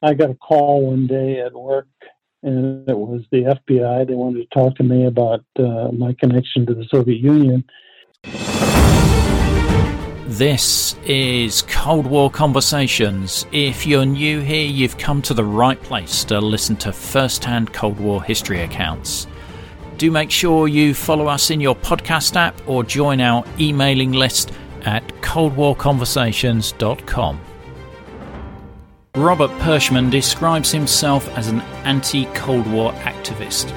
I got a call one day at work, and it was the FBI. They wanted to talk to me about uh, my connection to the Soviet Union. This is Cold War Conversations. If you're new here, you've come to the right place to listen to first hand Cold War history accounts. Do make sure you follow us in your podcast app or join our emailing list at coldwarconversations.com. Robert Perschmann describes himself as an anti Cold War activist.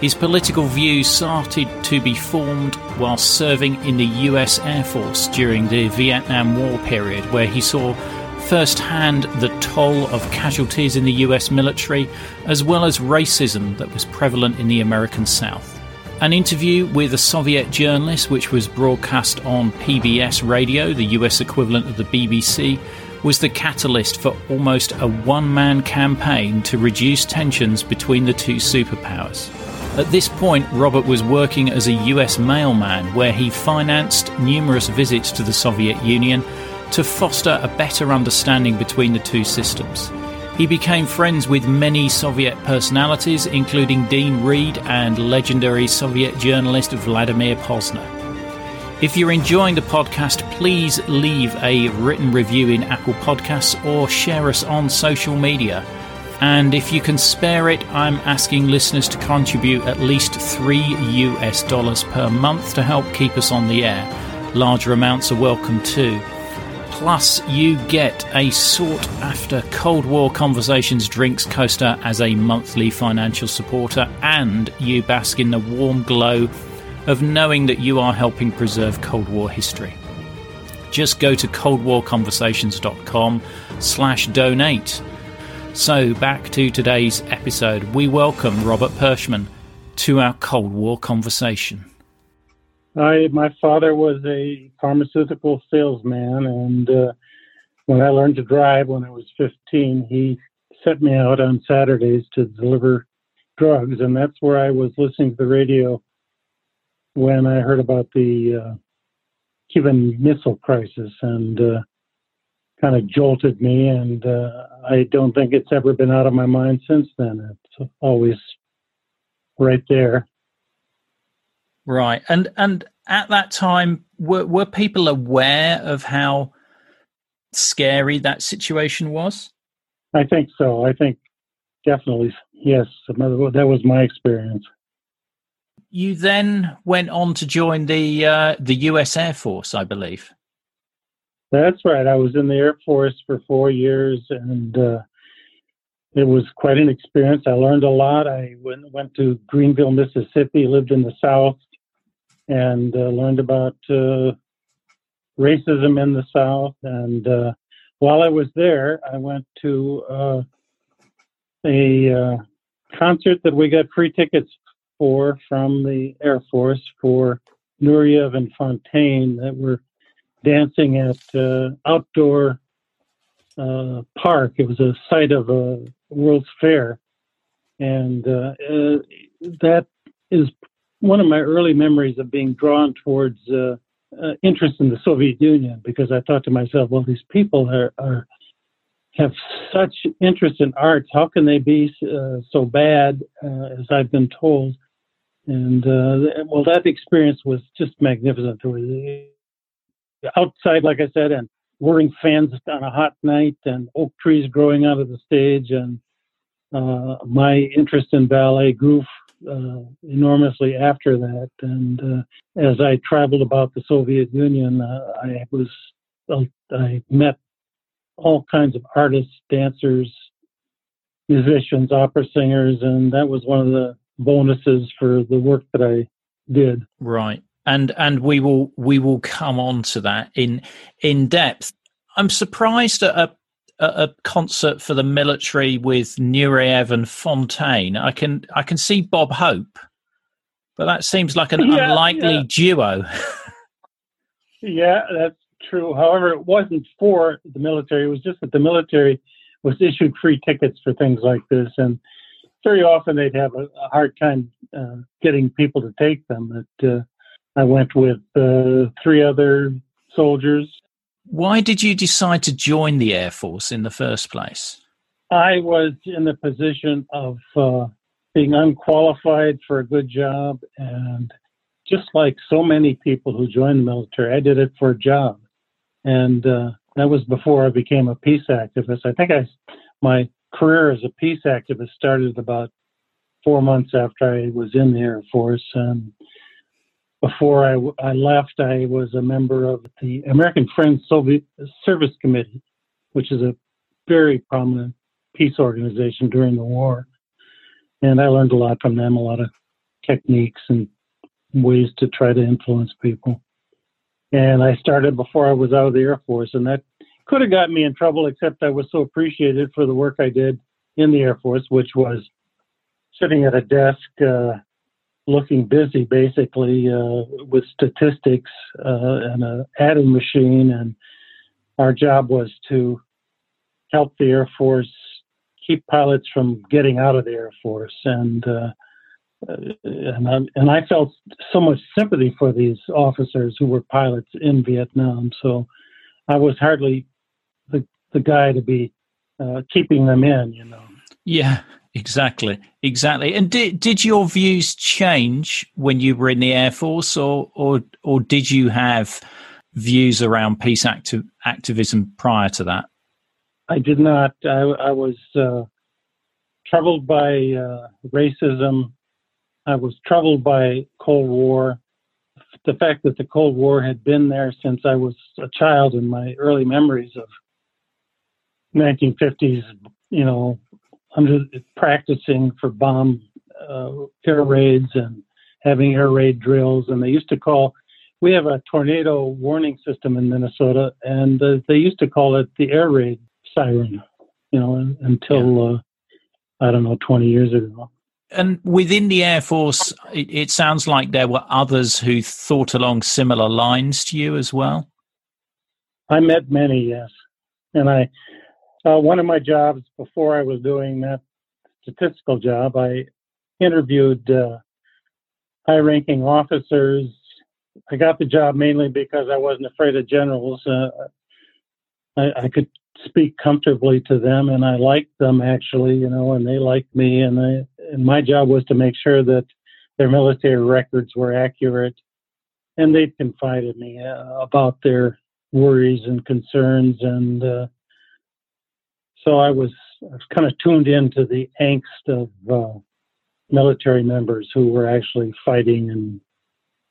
His political views started to be formed while serving in the US Air Force during the Vietnam War period, where he saw firsthand the toll of casualties in the US military, as well as racism that was prevalent in the American South. An interview with a Soviet journalist, which was broadcast on PBS radio, the US equivalent of the BBC, was the catalyst for almost a one man campaign to reduce tensions between the two superpowers. At this point, Robert was working as a US mailman where he financed numerous visits to the Soviet Union to foster a better understanding between the two systems. He became friends with many Soviet personalities, including Dean Reed and legendary Soviet journalist Vladimir Posner. If you're enjoying the podcast, please leave a written review in Apple Podcasts or share us on social media. And if you can spare it, I'm asking listeners to contribute at least three US dollars per month to help keep us on the air. Larger amounts are welcome too. Plus, you get a sought after Cold War Conversations drinks coaster as a monthly financial supporter, and you bask in the warm glow of knowing that you are helping preserve Cold War history. Just go to coldwarconversations.com slash donate. So back to today's episode. We welcome Robert Perschmann to our Cold War conversation. I, my father was a pharmaceutical salesman, and uh, when I learned to drive when I was 15, he sent me out on Saturdays to deliver drugs, and that's where I was listening to the radio when I heard about the uh, Cuban Missile Crisis, and uh, kind of jolted me. And uh, I don't think it's ever been out of my mind since then. It's always right there. Right, and and at that time, were were people aware of how scary that situation was? I think so. I think definitely yes. That was my experience. You then went on to join the uh, the U.S. Air Force, I believe. That's right. I was in the Air Force for four years, and uh, it was quite an experience. I learned a lot. I went went to Greenville, Mississippi, lived in the South, and uh, learned about uh, racism in the South. And uh, while I was there, I went to uh, a concert that we got free tickets from the Air Force for Nureyev and Fonteyn that were dancing at uh, outdoor park. It was a site of a World's Fair, and that is one of my early memories of being drawn towards uh, uh, interest in the Soviet Union because I thought to myself, well, these people are, are have such interest in arts. How can they be uh, so bad, uh, as I've been told? And uh, well, that experience was just magnificent. It was outside, like I said, and whirring fans on a hot night, and oak trees growing out of the stage, and uh, my interest in ballet grew uh, enormously after that. And uh, as I traveled about the Soviet Union, uh, I was I met all kinds of artists, dancers, musicians, opera singers, and that was one of the bonuses for the work that I did. Right. And and we will we will come on to that in in depth. I'm surprised at a a, a concert for the military with Nureyev and Fonteyn. I can I can see Bob Hope, but that seems like an yeah, unlikely yeah. duo. yeah, that's true. However, it wasn't for the military. It was just that the military was issued free tickets for things like this, and very often they'd have a, a hard time uh, getting people to take them. But uh, I went with uh, three other soldiers why did you decide to join the Air Force in the first place? I was in the position of uh, being unqualified for a good job. And just like so many people who join the military, I did it for a job. And uh, that was before I became a peace activist. I think I, my career as a peace activist started about four months after I was in the Air Force. And before I, I left, I was a member of the American Friends Soviet Service Committee, which is a very prominent peace organization during the war. And I learned a lot from them, a lot of techniques and ways to try to influence people. And I started before I was out of the Air Force, and that could have gotten me in trouble, except I was so appreciated for the work I did in the Air Force, which was sitting at a desk, uh, looking busy, basically uh, with statistics uh, and an adding machine. And our job was to help the Air Force keep pilots from getting out of the Air Force. And uh, and I, and I felt so much sympathy for these officers who were pilots in Vietnam. So I was hardly the the guy to be uh, keeping them in, you know. Yeah, exactly, exactly. And did did your views change when you were in the Air Force, or or or did you have views around peace acti- activism prior to that? I did not. I, I was uh, troubled by uh, racism. I was troubled by Cold War. The fact that the Cold War had been there since I was a child in my early memories of 1950s, you know, under practicing for bomb uh, air raids and having air raid drills. And they used to call, we have a tornado warning system in Minnesota, and uh, they used to call it the air raid siren, you know, until yeah. uh, I don't know, 20 years ago. And within the Air Force, it, it, sounds like there were others who thought along similar lines to you as well. I met many, yes, and I. Uh, one of my jobs before I was doing that statistical job, I interviewed uh, high-ranking officers. I got the job mainly because I wasn't afraid of generals. Uh, I, I, could speak comfortably to them and I liked them actually, you know, and they liked me and I and my job was to make sure that their military records were accurate and they'd confide in me uh, about their worries and concerns and uh, so I was, I was kind of tuned into the angst of uh, military members who were actually fighting and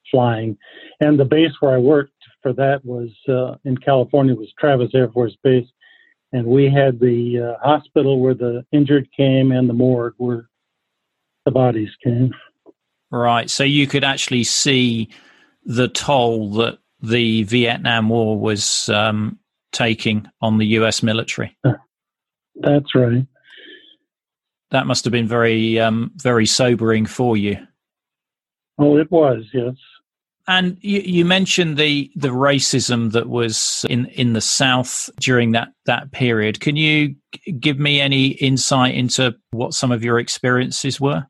flying and the base where I worked for that was uh, in California was Travis Air Force Base and we had the uh, hospital where the injured came and the morgue where the bodies came. Right. So you could actually see the toll that the Vietnam War was um, taking on the U.S. military. That's right. That must have been very, um, very sobering for you. Oh, it was. Yes. And you, you, mentioned the the racism that was in in the South during that that period. Can you give me any insight into what some of your experiences were?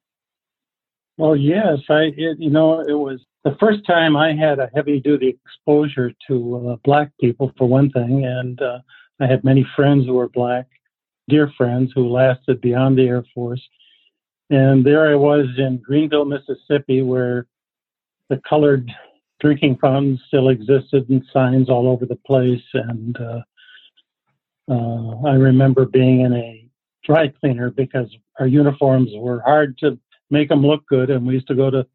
Well, yes, I it, you know it was the first time I had a heavy duty exposure to uh, black people for one thing, and uh, I had many friends who were black, dear friends who lasted beyond the Air Force. And there I was in Greenville, Mississippi, where the colored drinking fountains still existed and signs all over the place. And uh, uh, I remember being in a dry cleaner because our uniforms were hard to make them look good, and we used to go to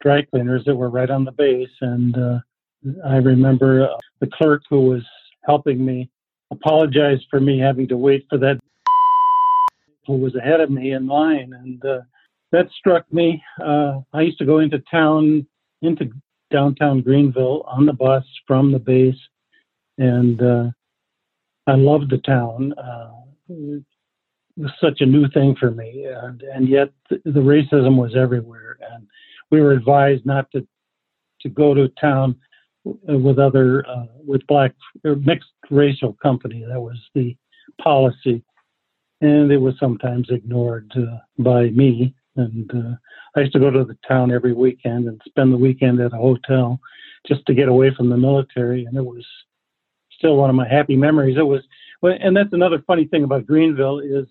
dry cleaners that were right on the base. And uh, I remember uh, the clerk who was helping me apologized for me having to wait for that who was ahead of me in line, and uh, that struck me. Uh, I used to go into town into downtown Greenville on the bus from the base, and uh, I loved the town. Uh, it was such a new thing for me, and, and yet the, the racism was everywhere, and we were advised not to to go to town with other uh, with black or mixed racial company. That was the policy, and it was sometimes ignored uh, by me. And uh, I used to go to the town every weekend and spend the weekend at a hotel just to get away from the military. And it was still one of my happy memories. It was, and that's another funny thing about Greenville is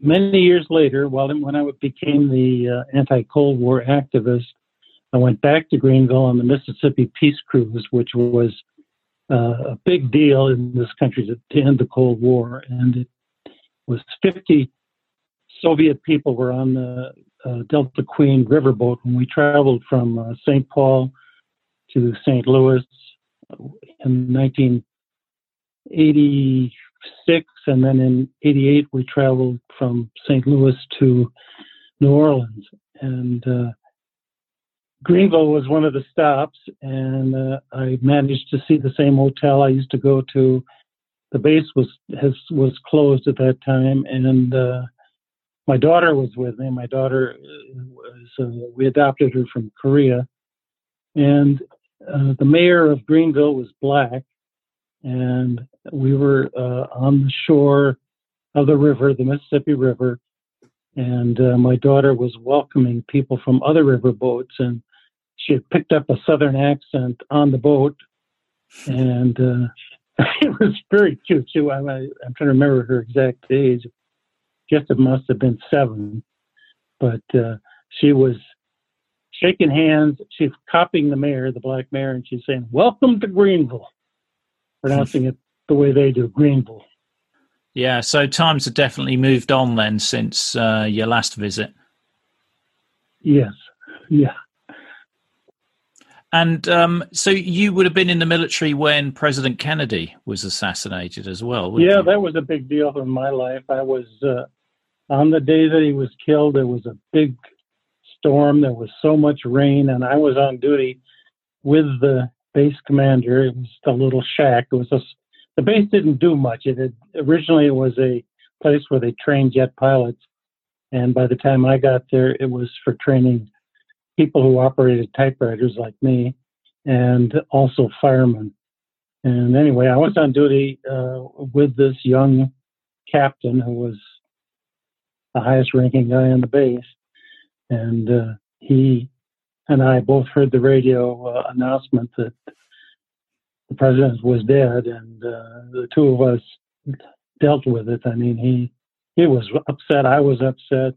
many years later, while when I became the uh, anti-Cold War activist, I went back to Greenville on the Mississippi Peace Cruise, which was uh, a big deal in this country to, to, end the Cold War, and it was 50 Soviet people were on the uh, Delta Queen riverboat when we traveled from uh, St. Paul to St. Louis in 1986, and then in '88 we traveled from St. Louis to New Orleans, and uh, Greenville was one of the stops, and uh, I managed to see the same hotel I used to go to. The base was has was closed at that time, and uh, my daughter was with me. My daughter uh, was uh, we adopted her from Korea, and uh, the mayor of Greenville was black, and we were uh, on the shore of the river, the Mississippi River, and uh, my daughter was welcoming people from other river boats, and she had picked up a southern accent on the boat, and it was very cute. She, I, am trying to remember her exact age. Guess it must have been seven, but uh, she was shaking hands. She's copying the mayor, the black mayor, and she's saying, "Welcome to Greenville," pronouncing it the way they do, Greenville. Yeah, so times have definitely moved on then since uh, your last visit. Yes, yeah. And um, so you would have been in the military when President Kennedy was assassinated as well. Yeah, you? that was a big deal in my life. I was uh, on the day that he was killed. There was a big storm. There was so much rain, and I was on duty with the base commander. It was a little shack. It was a, the base didn't do much. It had, originally it was a place where they trained jet pilots, and by the time I got there, it was for training people who operated typewriters like me, and also firemen. And anyway, I was on duty uh, with this young captain who was the highest ranking guy on the base and uh, he and I both heard the radio uh, announcement that the president was dead, and uh, the two of us dealt with it. I mean, he he was upset, I was upset,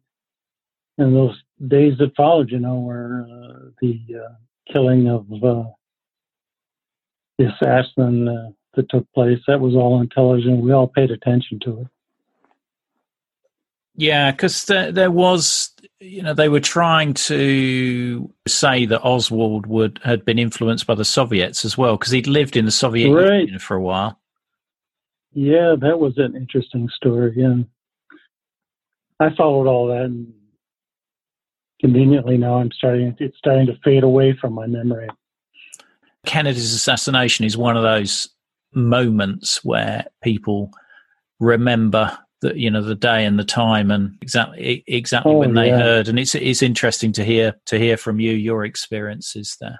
and those days that followed, you know, were uh, the uh, killing of uh, the assassin that took place. That was all on television. We all paid attention to it. Yeah, because there, there, was, you know, they were trying to say that Oswald would had been influenced by the Soviets as well, because he'd lived in the Soviet right. Union for a while. Yeah, that was an interesting story. Yeah, I followed all that, and conveniently now I'm starting. It's starting to fade away from my memory. Kennedy's assassination is one of those moments where people remember the you know the day and the time and exactly exactly oh, when they yeah. heard and it's it's interesting to hear to hear from you your experiences there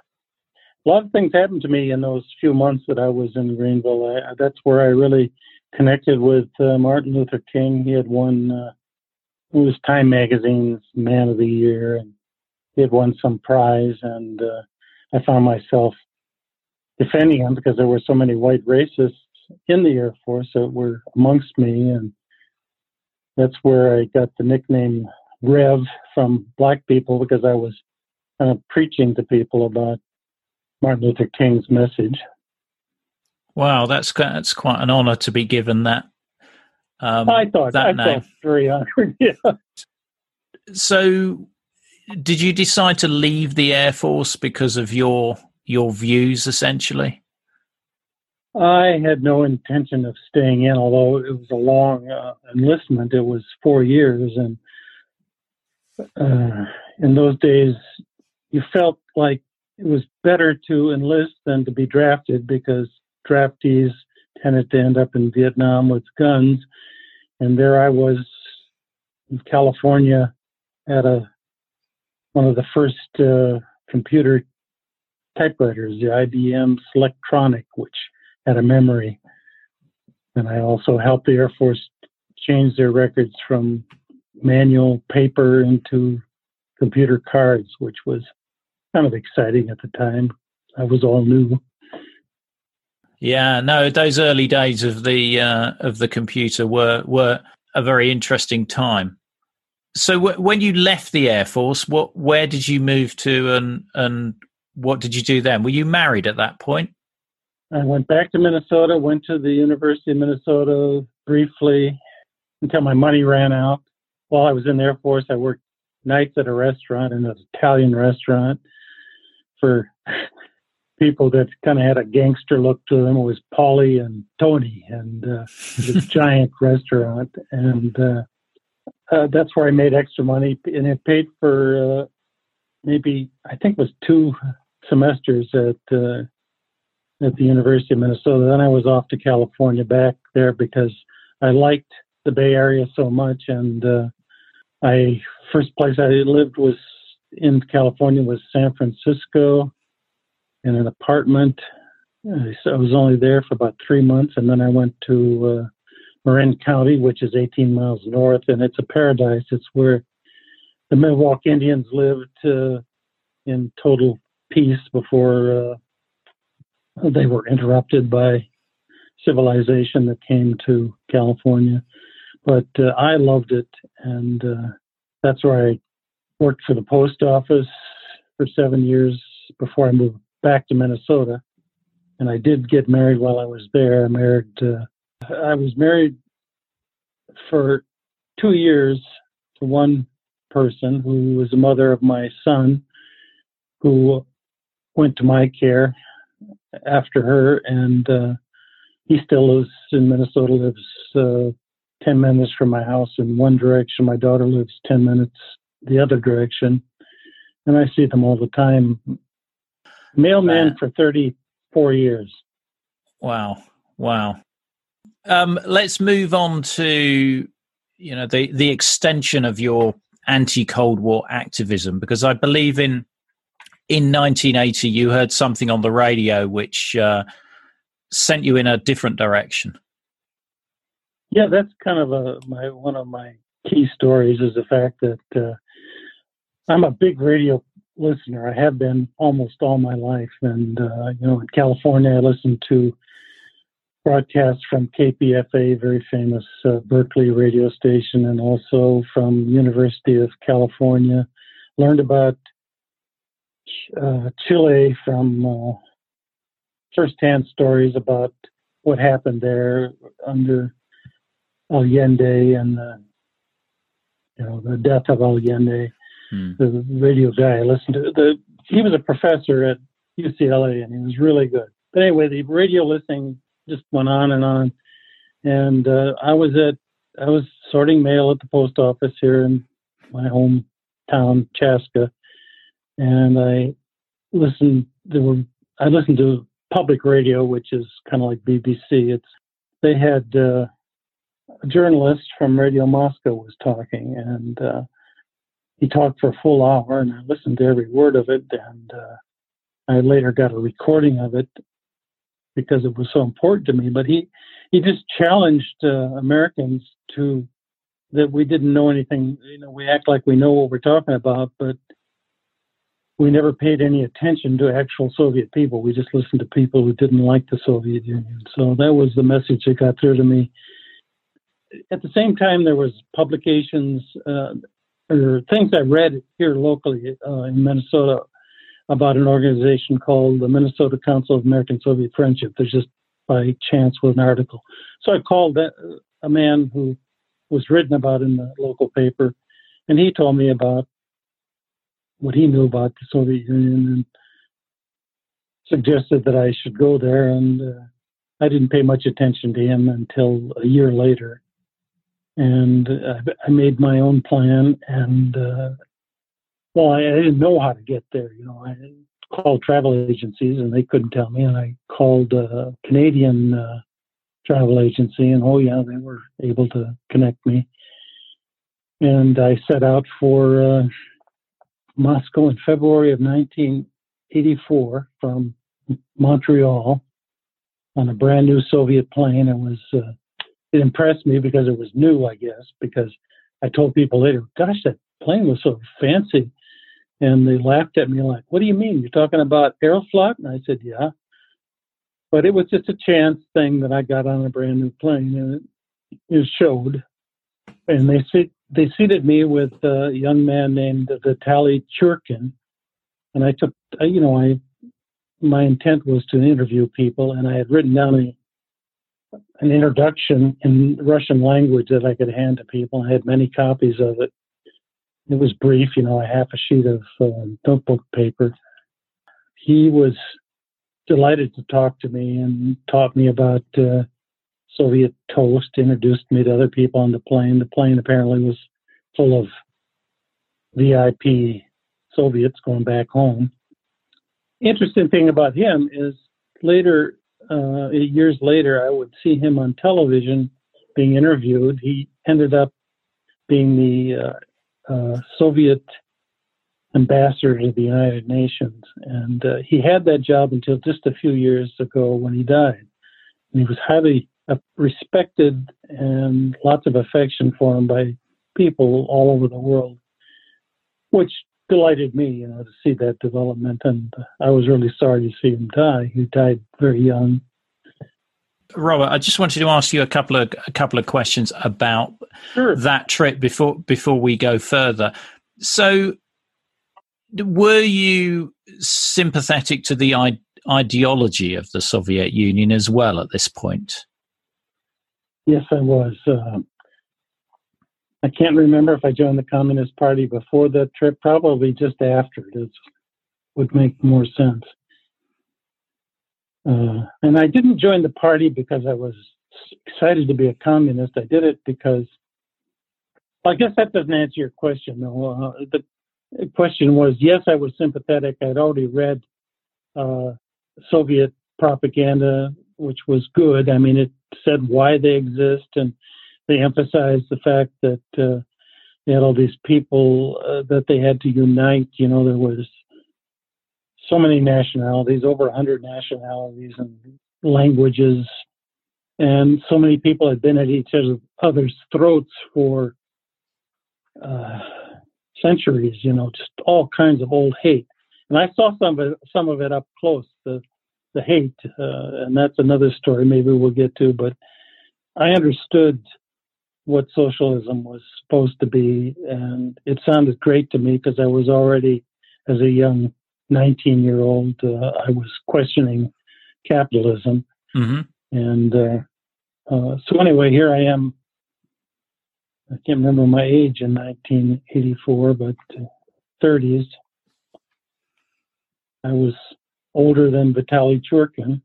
a lot of things happened to me in those few months that i was in greenville I, that's where i really connected with uh, martin luther king he had won uh, it was time magazine's man of the year and he had won some prize and uh, i found myself defending him because there were so many white racists in the air force that were amongst me and that's where I got the nickname Rev from black people because I was kind of preaching to people about Martin Luther King's message. Wow, that's that's quite an honor to be given that. Um, I thought that I name. felt very honored. Yeah. So, did you decide to leave the Air Force because of your your views, essentially? I had no intention of staying in, although it was a long uh, enlistment. It was four years, and uh, in those days, you felt like it was better to enlist than to be drafted because draftees tended to end up in Vietnam with guns. And there I was in California at a one of the first uh, computer typewriters, the IBM Selectronic, which had a memory. And I also helped the Air Force change their records from manual paper into computer cards, which was kind of exciting at the time. I was all new. Yeah, no, those early days of the uh, of the computer were were a very interesting time. So w- when you left the Air Force, what where did you move to, and and what did you do then? Were you married at that point? I went back to Minnesota, went to the University of Minnesota briefly until my money ran out. While I was in the Air Force, I worked nights at a restaurant, in an Italian restaurant, for people that kind of had a gangster look to them. Was Paulie and Tony, and uh, this giant restaurant, and uh, uh, that's where I made extra money, and it paid for uh, maybe I think it was two semesters at uh, at the University of Minnesota. Then I was off to California back there because I liked the Bay Area so much, and uh, I first place I lived was in California was San Francisco in an apartment. I was only there for about three months, and then I went to uh, Marin County, which is 18 miles north, and it's a paradise. It's where the Miwok Indians lived uh, in total peace before uh, they were interrupted by civilization that came to California. But uh, I loved it, and uh, that's where I worked for the post office for seven years before I moved back to Minnesota. And I did get married while I was there. I married. Uh, I was married for two years to one person who was the mother of my son, who went to my care after her, and uh, he still lives in Minnesota. Lives uh, ten minutes from my house in one direction. My daughter lives ten minutes the other direction, and I see them all the time. Mailman for 34 years. Wow. Wow. Um, let's move on to you know the the extension of your anti Cold War activism because I believe in in 1980 you heard something on the radio which uh, sent you in a different direction. Yeah, that's kind of a my one of my key stories is the fact that uh, I'm a big radio listener. I have been almost all my life, and uh, you know, in California, I listen to broadcasts from KPFA, very famous uh, Berkeley radio station, and also from University of California. Learned about uh, Chile from uh, firsthand stories about what happened there under Allende and the, you know the death of Allende hmm. the radio guy I listened to. The he was a professor at UCLA and he was really good. But anyway, the radio listening just went on and on. And uh, I was at I was sorting mail at the post office here in my hometown, Chaska, and I listened. There were I listened to public radio, which is kind of like BBC. It's they had uh, a journalist from Radio Moscow was talking, and uh, he talked for a full hour, and I listened to every word of it. And uh, I later got a recording of it because it was so important to me. But he he just challenged uh, Americans to that we didn't know anything. You know, we act like we know what we're talking about, but we never paid any attention to actual Soviet people. We just listened to people who didn't like the Soviet Union. So that was the message that got through to me. At the same time, there was publications. Uh, or things I read here locally uh, in Minnesota about an organization called the Minnesota Council of American Soviet Friendship. There's just by chance was an article. So I called that, a man who was written about in the local paper, and he told me about what he knew about the Soviet Union and suggested that I should go there. And uh, I didn't pay much attention to him until a year later and uh, I made my own plan. And uh, well, I, I, didn't know how to get there. You know, I called travel agencies and they couldn't tell me. And I called a Canadian uh, travel agency, and oh yeah, they were able to connect me. And I set out for uh, Moscow in February of 1984 from Montreal on a brand new Soviet plane. It was uh, it impressed me because it was new, I guess, because I told people later, gosh, that plane was so fancy. And they laughed at me like, what do you mean? You're talking about Aeroflot? And I said, yeah. But it was just a chance thing that I got on a brand new plane and it, it showed. and they sit, they seated me with a young man named Vitaly Churkin, and I took, you know, I my intent was to interview people, and I had written down a, an introduction in Russian language that I could hand to people. I had many copies of it. It was brief, you know, a half a sheet of uh, notebook paper. He was delighted to talk to me and taught me about uh, Soviet toast, introduced me to other people on the plane. The plane apparently was full of VIP Soviets going back home interesting thing about him is later, uh, years later, I would see him on television being interviewed. He ended up being the uh, uh, Soviet ambassador to the United Nations, and uh, he had that job until just a few years ago when he died. And he was highly respected and lots of affection for him by people all over the world, which delighted me, you know, to see that development. And I was really sorry to see him die. He died very young. Robert, I just wanted to ask you a couple of a couple of questions about sure. that trip before before we go further. So, were you sympathetic to the I- ideology of the Soviet Union as well at this point? Yes, I was. Uh, I can't remember if I joined the Communist Party before that trip, probably just after. It would make more sense. Uh, and I didn't join the party because I was excited to be a communist. I did it because, well, I guess that doesn't answer your question, though. Uh, the question was yes, I was sympathetic. I'd already read uh, Soviet propaganda, which was good. I mean, it said why they exist and they emphasized the fact that uh, they had all these people uh, that they had to unite. You know, there was so many nationalities, over 100 nationalities and languages, and so many people had been at each other's throats for uh, centuries. You know, just all kinds of old hate. And I saw some of it, some of it up close. The the hate, uh, and that's another story. Maybe we'll get to, but I understood what socialism was supposed to be. And it sounded great to me because I was already, as a young 19 year old, uh, I was questioning capitalism. Mm-hmm. And uh, uh, so, anyway, here I am. I can't remember my age in 1984, but 30s. I was older than Vitaly Churkin,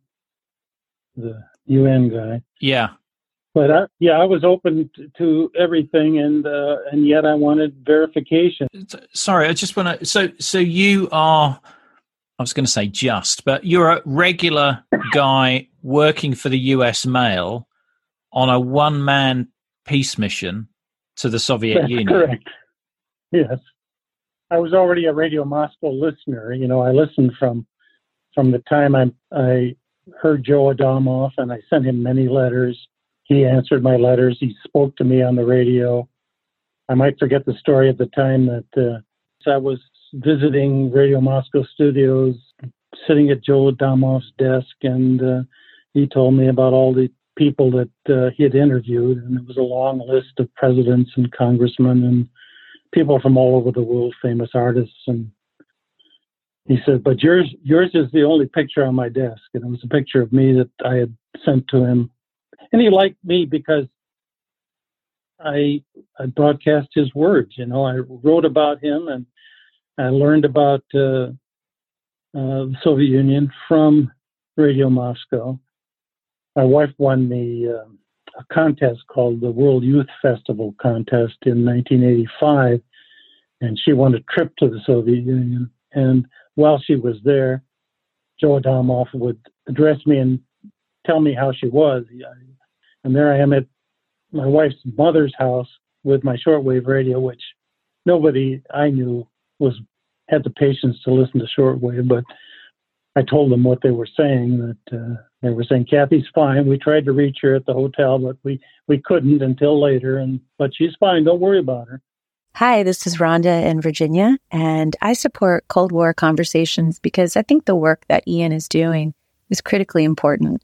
the UN guy. Yeah but I, yeah, I was open to, everything, and uh, and yet I wanted verification. Sorry, I just want to. So so you are. I was going to say just, but you're a regular guy working for the U.S. Mail on a one-man peace mission to the Soviet That's Union. Correct. Yes, I was already a Radio Moscow listener. You know, I listened from from the time I I heard Joe Adamov, and I sent him many letters he answered my letters. He spoke to me on the radio. I might forget the story at the time that uh, I was visiting Radio Moscow studios, sitting at Joe Adamov's desk, and uh, he told me about all the people that uh, he had interviewed, and it was a long list of presidents and congressmen and people from all over the world, famous artists, and he said, "But yours, yours is the only picture on my desk," and it was a picture of me that I had sent to him and he liked me because I, I broadcast his words. You know, I wrote about him and I learned about uh, uh, the Soviet Union from Radio Moscow. My wife won the uh, a contest called the World Youth Festival contest in 1985, and she won a trip to the Soviet Union. And while she was there, Joe Adamov would address me and tell me how she was. And there I am at my wife's mother's house with my shortwave radio, which nobody I knew was had the patience to listen to shortwave, but I told them what they were saying. That uh, they were saying Kathy's fine. We tried to reach her at the hotel, but we we couldn't until later. And but she's fine. Don't worry about her. Hi, this is Rhonda in Virginia, and I support Cold War conversations because I think the work that Ian is doing is critically important.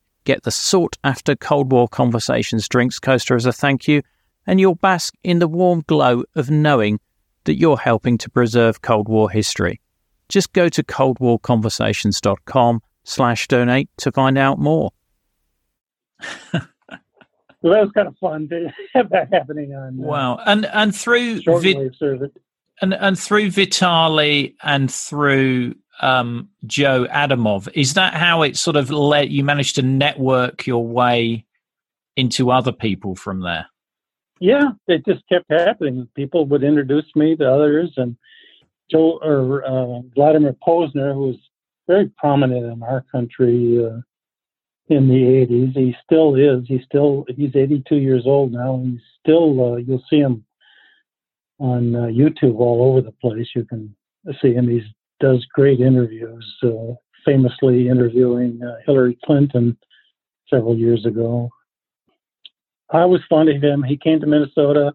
get the sought after Cold War Conversations drinks coaster as a thank you, and you'll bask in the warm glow of knowing that you're helping to preserve Cold War history. Just go to coldwarconversations.com slash donate to find out more. well, that was kind of fun to have that happening on. Uh, wow, and and through vi- service. and and through Vitaly and through um, Joe Adamov, is that how it sort of let you manage to network your way into other people from there? yeah, it just kept happening. People would introduce me to others, and Joe or uh, Vladimir Posner, who was very prominent in our country uh, in the '80s, he still is. He's still he's 82 years old now. and He's still uh, you'll see him on uh, YouTube all over the place. You can see him. He does great interviews. Uh, famously interviewing uh, Hillary Clinton several years ago. I was fond of him. He came to Minnesota.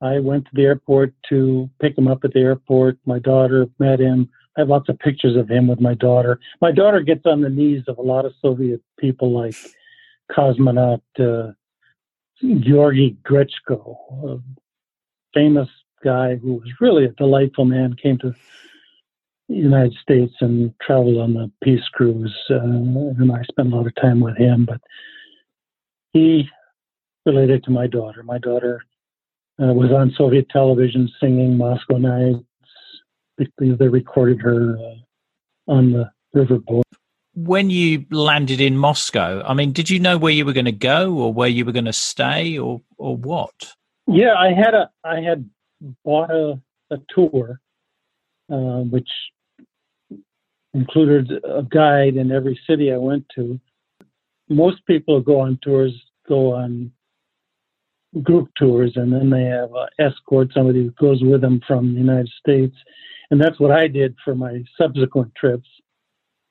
I went to the airport to pick him up at the airport. My daughter met him. I have lots of pictures of him with my daughter. My daughter gets on the knees of a lot of Soviet people like cosmonaut uh, Georgy Grechko, a famous guy who was really a delightful man, came to United States and traveled on the peace cruise. Uh, and I spent a lot of time with him. But he related to my daughter. My daughter uh, was on Soviet television singing Moscow Nights. They recorded her uh, on the riverboat. When you landed in Moscow, I mean, did you know where you were going to go, or where you were going to stay, or or what? Yeah, I had a I had bought a, a tour, uh, which included a guide in every city I went to. Most people go on tours go on group tours, and then they have an escort, somebody who goes with them from the United States. And that's what I did for my subsequent trips.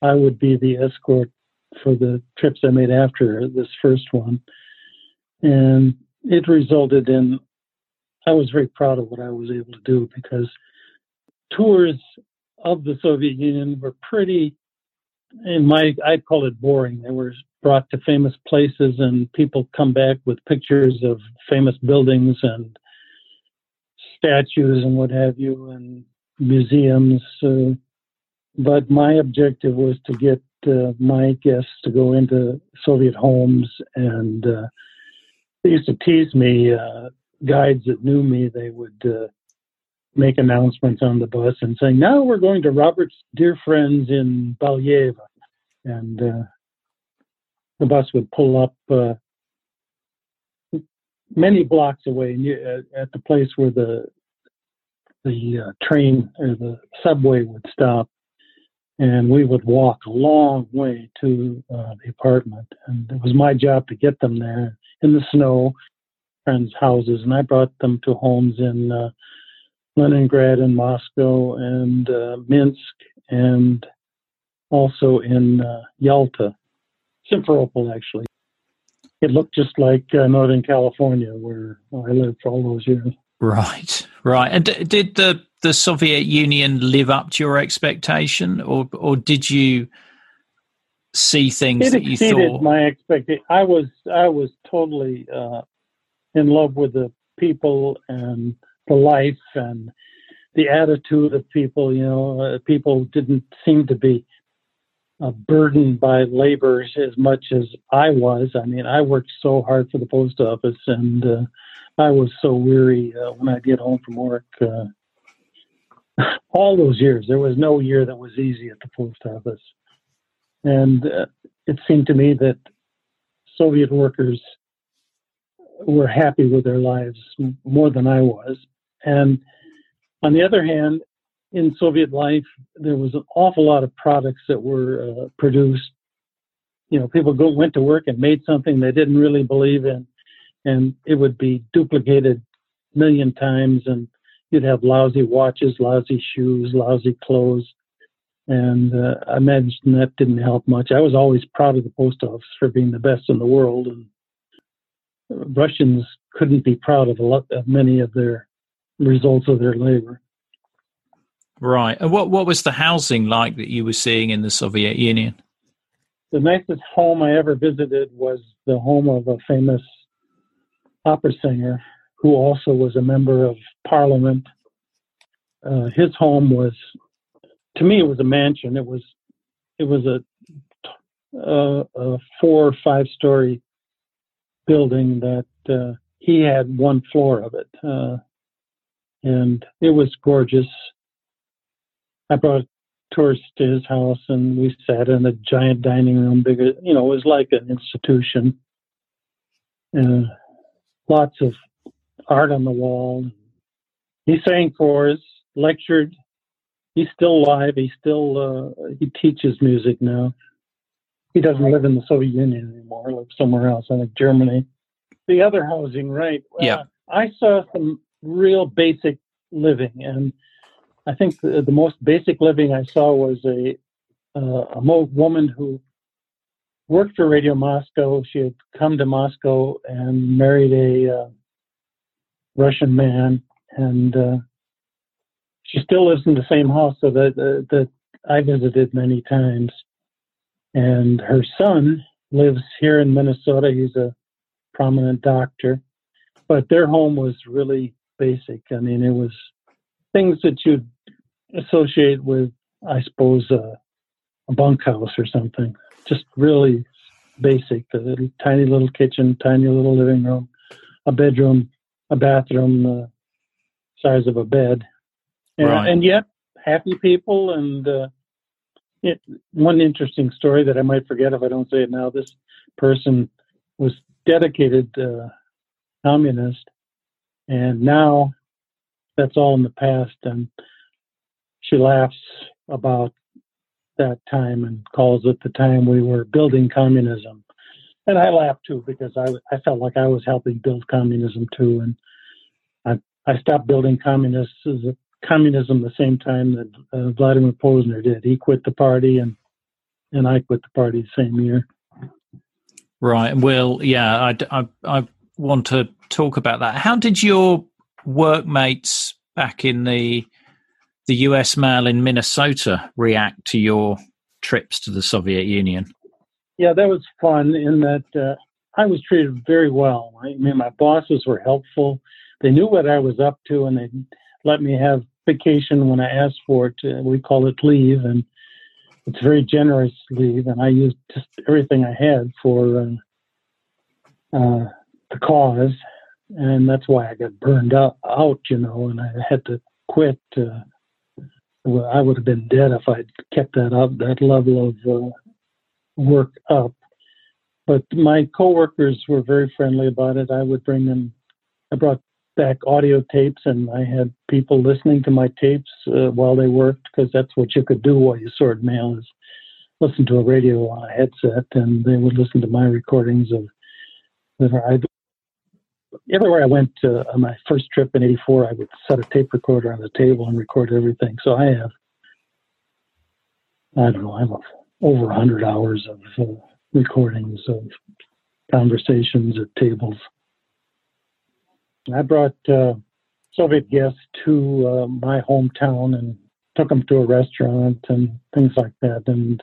I would be the escort for the trips I made after this first one. And it resulted in, I was very proud of what I was able to do because tours of the Soviet Union were pretty, in my, I call it boring. They were brought to famous places, and people come back with pictures of famous buildings and statues and what have you, and museums. Uh, but my objective was to get uh, my guests to go into Soviet homes, and uh, they used to tease me. Uh, guides that knew me, they would uh, make announcements on the bus and saying, "Now we're going to Robert's dear friends in Balyeva," and uh, the bus would pull up uh, many blocks away uh, at the place where the the uh, train or the subway would stop, and we would walk a long way to uh, the apartment. And it was my job to get them there in the snow, friends' houses, and I brought them to homes in uh, Leningrad and Moscow and uh, Minsk and also in Yalta. Simferopol, actually. It looked just like uh, Northern California, where I lived for all those years. Right, right. And d- did the the Soviet Union live up to your expectation, or or did you see things it that you thought my expectation? I was I was totally uh, in love with the people and the life and the attitude of people. You know, uh, people didn't seem to be uh, burdened by labor as much as I was. I mean, I worked so hard for the post office, and uh, I was so weary uh, when I get home from work. Uh, all those years, there was no year that was easy at the post office, and uh, it seemed to me that Soviet workers were happy with their lives more than I was, and on the other hand, in Soviet life, there was an awful lot of products that were uh, produced. You know, people go went to work and made something they didn't really believe in, and it would be duplicated a million times, and you'd have lousy watches, lousy shoes, lousy clothes. And uh, I imagine that didn't help much. I was always proud of the post office for being the best in the world, and Russians couldn't be proud of lot of many of their results of their labor. Right. And what what was the housing like that you were seeing in the Soviet Union? The nicest home I ever visited was the home of a famous opera singer who also was a member of parliament. Uh, his home was, to me, it was a mansion. It was, it was a, a, a four or five story building that uh, he had one floor of it, uh, and it was gorgeous. I brought tourists to his house, and we sat in a giant dining room, bigger, you know, it was like an institution. Uh, lots of art on the wall. He sang for us, lectured. He's still alive. He still uh, he teaches music now. He doesn't live in the Soviet Union anymore. He lives somewhere else, I think Germany. The other housing, right? Yeah. Uh, I saw some real basic living, and I think the, the most basic living I saw was a uh, a woman who worked for Radio Moscow. She had come to Moscow and married a uh, Russian man, and uh, she still lives in the same house so that uh, that I visited many times. And her son lives here in Minnesota. He's a prominent doctor, but their home was really basic. I mean, it was things that you'd associate with, I suppose, uh, a bunkhouse or something. Just really basic. The little, tiny little kitchen, tiny little living room, a bedroom, a bathroom the size of a bed, and, Right. and yet happy people. And uh, it, one interesting story that I might forget if I don't say it now. This person was dedicated uh, communist, and now that's all in the past. And she laughs about that time and calls it the time we were building communism. And I laugh too because I, I felt like I was helping build communism too. And I, I stopped building communism the same time that uh, Vladimir Posner did. He quit the party and, and I quit the party the same year. Right. Well, yeah, I, I, I want to talk about that. How did your workmates back in the the US mail in Minnesota react to your trips to the Soviet Union? Yeah, that was fun in that uh, I was treated very well. I mean, my bosses were helpful. They knew what I was up to, and they let me have vacation when I asked for it. Uh, we call it leave, and it's very generous leave. And I used just everything I had for uh, uh, the cause, and that's why I got burned out, out you know, and I had to quit. Uh, well, I would have been dead if I'd kept that up, that level of uh, work up. But my coworkers were very friendly about it. I would bring them. I brought back audio tapes, and I had people listening to my tapes uh, while they worked because that's what you could do while you sorted mail is listen to a radio on a headset, and they would listen to my recordings of. Whatever I, everywhere I went uh, on my first trip in '84, I would set a tape recorder on the table and record everything. So I have, I don't know, I have over 100 hours of uh, recordings of conversations at tables. I brought uh, Soviet guests to uh, my hometown and took them to a restaurant and things like that, and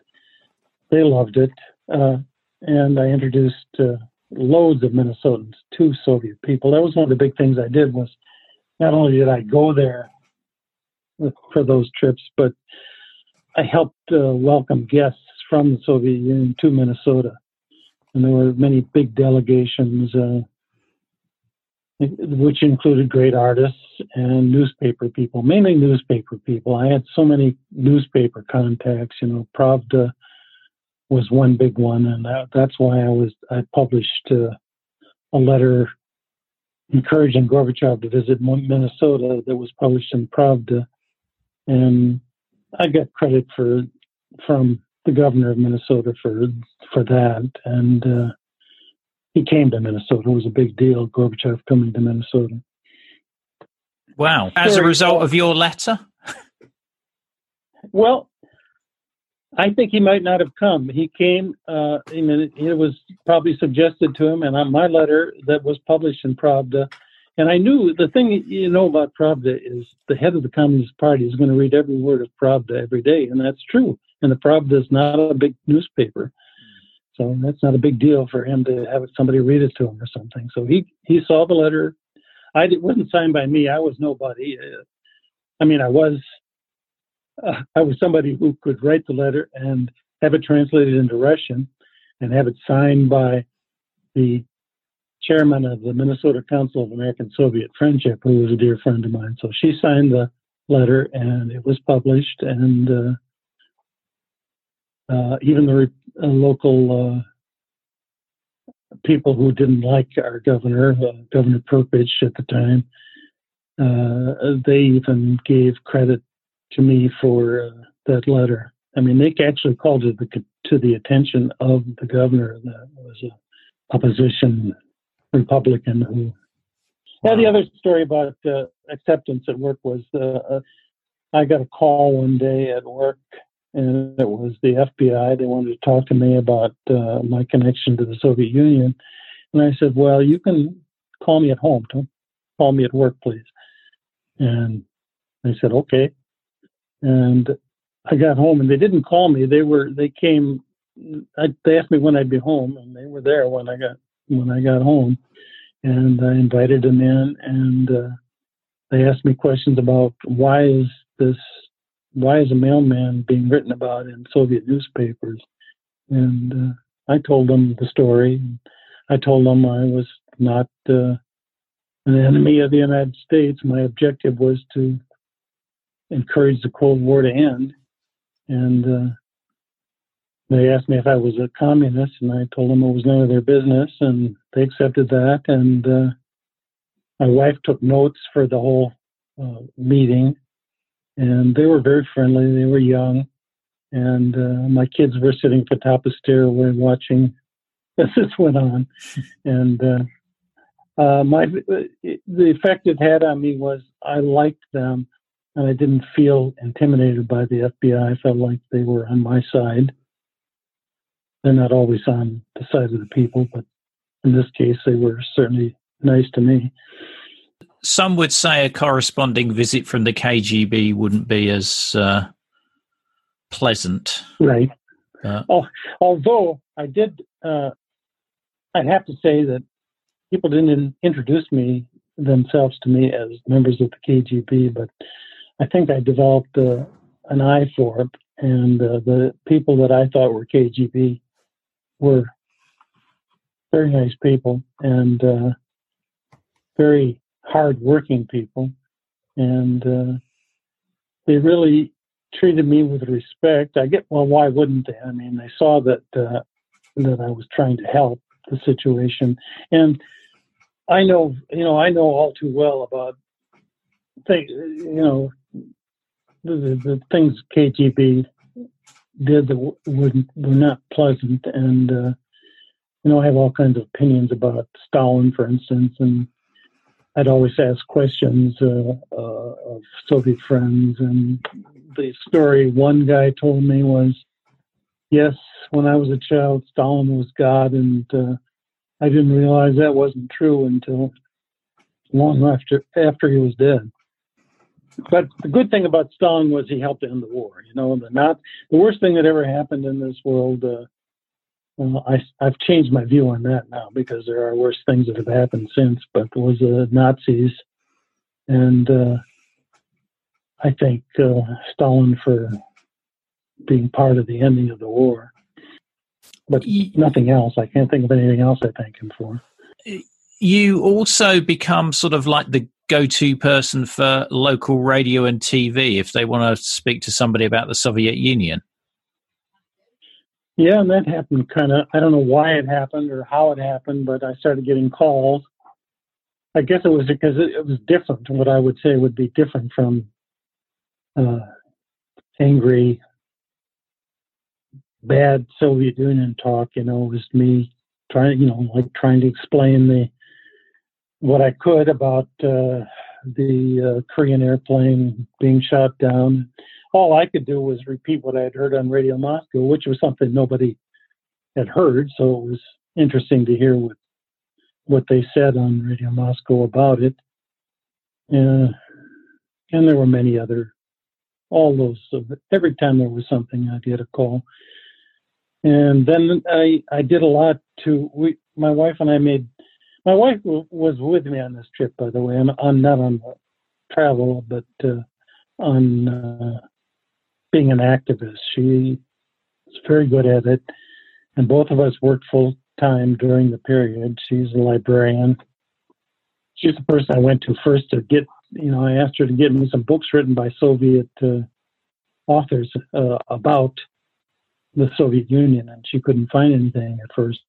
they loved it. Uh, and I introduced uh, loads of Minnesotans to Soviet people. That was one of the big things I did was not only did I go there for those trips, but I helped uh, welcome guests from the Soviet Union to Minnesota. And there were many big delegations, uh, which included great artists and newspaper people, mainly newspaper people. I had so many newspaper contacts, you know, Pravda was one big one, and that, that's why I was I published uh, a letter encouraging Gorbachev to visit Minnesota that was published in Pravda, and I got credit for from the governor of Minnesota for for that, and uh, he came to Minnesota. It was a big deal, Gorbachev coming to Minnesota. Wow. As a result of your letter? Well, I think he might not have come. He came, uh, mean, it was probably suggested to him, and on my letter that was published in Pravda. And I knew the thing you know about Pravda is the head of the Communist Party is going to read every word of Pravda every day, and that's true. And the Pravda is not a big newspaper, so that's not a big deal for him to have somebody read it to him or something. So he he saw the letter. I it wasn't signed by me. I was nobody. Uh, I mean, I was uh, I was somebody who could write the letter and have it translated into Russian and have it signed by the chairman of the Minnesota Council of American Soviet Friendship, who was a dear friend of mine. So she signed the letter and it was published, and uh, uh, even the re- uh, local uh, people who didn't like our governor, uh, Governor Perpich at the time, they even gave credit to me for uh, that letter. I mean, they actually called it the, to the attention of the governor that was a opposition Republican who. Wow. Yeah, the other story about uh, acceptance at work was uh, uh I got a call one day at work, and it was the FBI. They wanted to talk to me about uh, my connection to the Soviet Union, and I said, "Well, you can call me at home. Don't call me at work, please." And they said, "Okay." And I got home, and they didn't call me. They were they came. I, they asked me when I'd be home, and they were there when I got when I got home, and I invited them in, and uh, they asked me questions about why is this, why is a mailman being written about in Soviet newspapers, and uh, I told them the story. I told them I was not uh, an enemy of the United States. My objective was to encourage the Cold War to end, and uh, they asked me if I was a communist, and I told them it was none of their business, and they accepted that. And uh, my wife took notes for the whole uh, meeting, and they were very friendly. They were young, and uh, my kids were sitting at the top of the stairway watching as this went on. And uh, uh, my the effect it had on me was I liked them, and I didn't feel intimidated by the FBI. I felt like they were on my side they're not always on the side of the people, but in this case, they were certainly nice to me. Some would say a corresponding visit from the KGB wouldn't be as uh, pleasant. Right. Uh, oh, although I did, uh, I'd have to say that people didn't introduce me themselves to me as members of the KGB, but I think I developed uh, an eye for it. And uh, the people that I thought were KGB were very nice people and uh, very hard-working people, and uh, they really treated me with respect. I get well, why wouldn't they? I mean, they saw that uh, that I was trying to help the situation, and I know, you know, I know all too well about things, you know, the, the, things KGB did that were, were not pleasant. And, uh, you know, I have all kinds of opinions about Stalin, for instance, and I'd always ask questions uh, uh, of Soviet friends. And the story one guy told me was, yes, when I was a child, Stalin was God, and uh, I didn't realize that wasn't true until long after after he was dead but the good thing about Stalin was he helped end the war. You know, the not the worst thing that ever happened in this world. Uh, well, I, I've changed my view on that now because there are worse things that have happened since. But it was the uh, Nazis, and uh, I thank uh, Stalin for being part of the ending of the war. But nothing else. I can't think of anything else I thank him for. You also become sort of like the go-to person for local radio and TV if they want to speak to somebody about the Soviet Union. Yeah, and that happened kind of. I don't know why it happened or how it happened, but I started getting calls. I guess it was because it, was different. What I would say would be different from uh, angry, bad Soviet Union talk. You know, it was me trying, you know, like trying to explain the what I could about uh, the uh, Korean airplane being shot down. All I could do was repeat what I had heard on Radio Moscow, which was something nobody had heard. So it was interesting to hear what what they said on Radio Moscow about it. Uh, and there were many other, all those. Every time there was something, I'd get a call. And then I I did a lot to. We my wife and I made. My wife w- was with me on this trip, by the way. I'm, I'm not on travel, but uh, on uh, being an activist. She was very good at it, and both of us worked full time during the period. She's a librarian. She's the person I went to first to get, you know, I asked her to get me some books written by Soviet uh, authors uh, about the Soviet Union, and she couldn't find anything at first.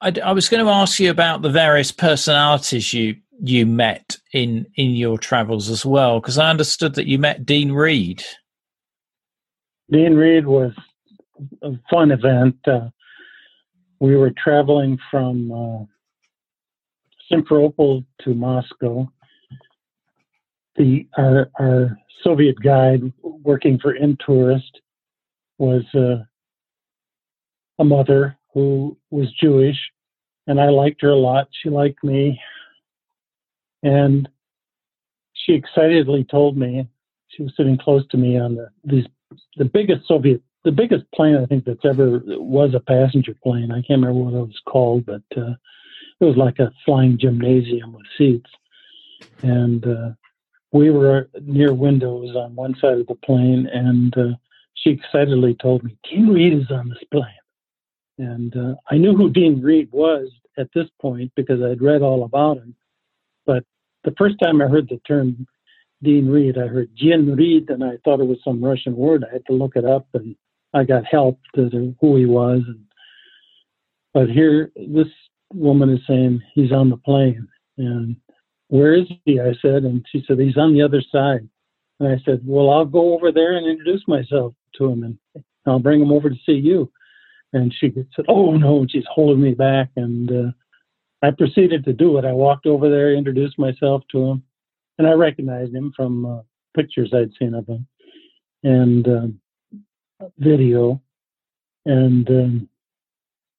I, I was going to ask you about the various personalities you you met in in your travels as well, because I understood that you met Dean Reed. Dean Reed was a fun event. Uh, we were traveling from uh, Simferopol to Moscow. The our, our Soviet guide working for Intourist was uh, a mother who was Jewish, and I liked her a lot. She liked me, and she excitedly told me she was sitting close to me on the these the biggest Soviet the biggest plane I think that's ever was a passenger plane. I can't remember what it was called, but uh, it was like a flying gymnasium with seats, and uh, we were near windows on one side of the plane, and uh, she excitedly told me, "Dean Reed is on this plane," and uh, I knew who Dean Reed was at this point because I'd read all about him. But the first time I heard the term Dean Reed, I heard Jin Reed, and I thought it was some Russian word. I had to look it up, and I got help to who he was. And, but here, this woman is saying he's on the plane, and where is he? I said, and she said he's on the other side. And I said, well, I'll go over there and introduce myself to him, and I'll bring him over to see you. And she said, oh no, and she's holding me back, and uh, I proceeded to do it. I walked over there, introduced myself to him, and I recognized him from uh, pictures I'd seen of him. And um, video, and um,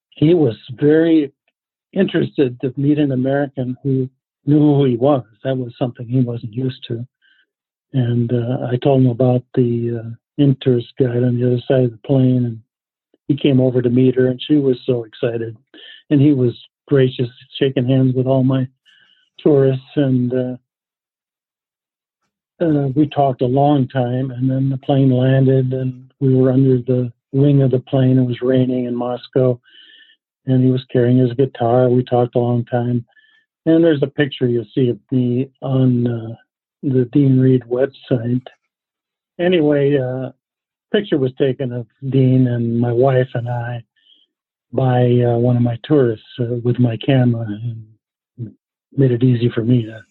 he was very interested to meet an American who knew who he was. That was something he wasn't used to. And uh, I told him about the uh, Intourist guide on the other side of the plane, and he came over to meet her, and she was so excited. And he was gracious, shaking hands with all my tourists, and uh, uh, we talked a long time. And then the plane landed, and we were under the wing of the plane. It was raining in Moscow, and he was carrying his guitar. We talked a long time. And there's a picture you'll see of me on uh, the Dean Reed website. Anyway, uh, picture was taken of Dean and my wife and I by uh, one of my tourists uh, with my camera and made it easy for me to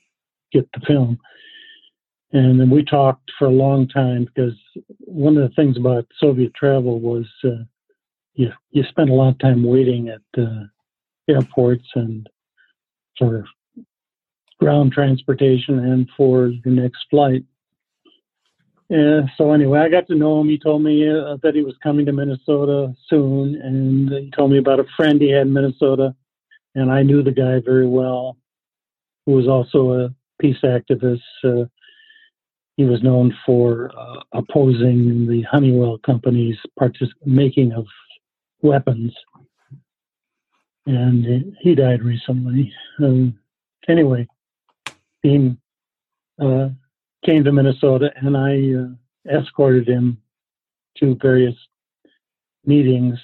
get the film. And then we talked for a long time because one of the things about Soviet travel was uh, you you spent a lot of time waiting at airports and for ground transportation and for the next flight. So anyway, I got to know him. He told me uh, that he was coming to Minnesota soon, and he told me about a friend he had in Minnesota, and I knew the guy very well, who was also a peace activist. Uh, he was known for uh, opposing the Honeywell company's partic- making of weapons. And he died recently. Um, anyway, he uh, came to Minnesota and I uh, escorted him to various meetings.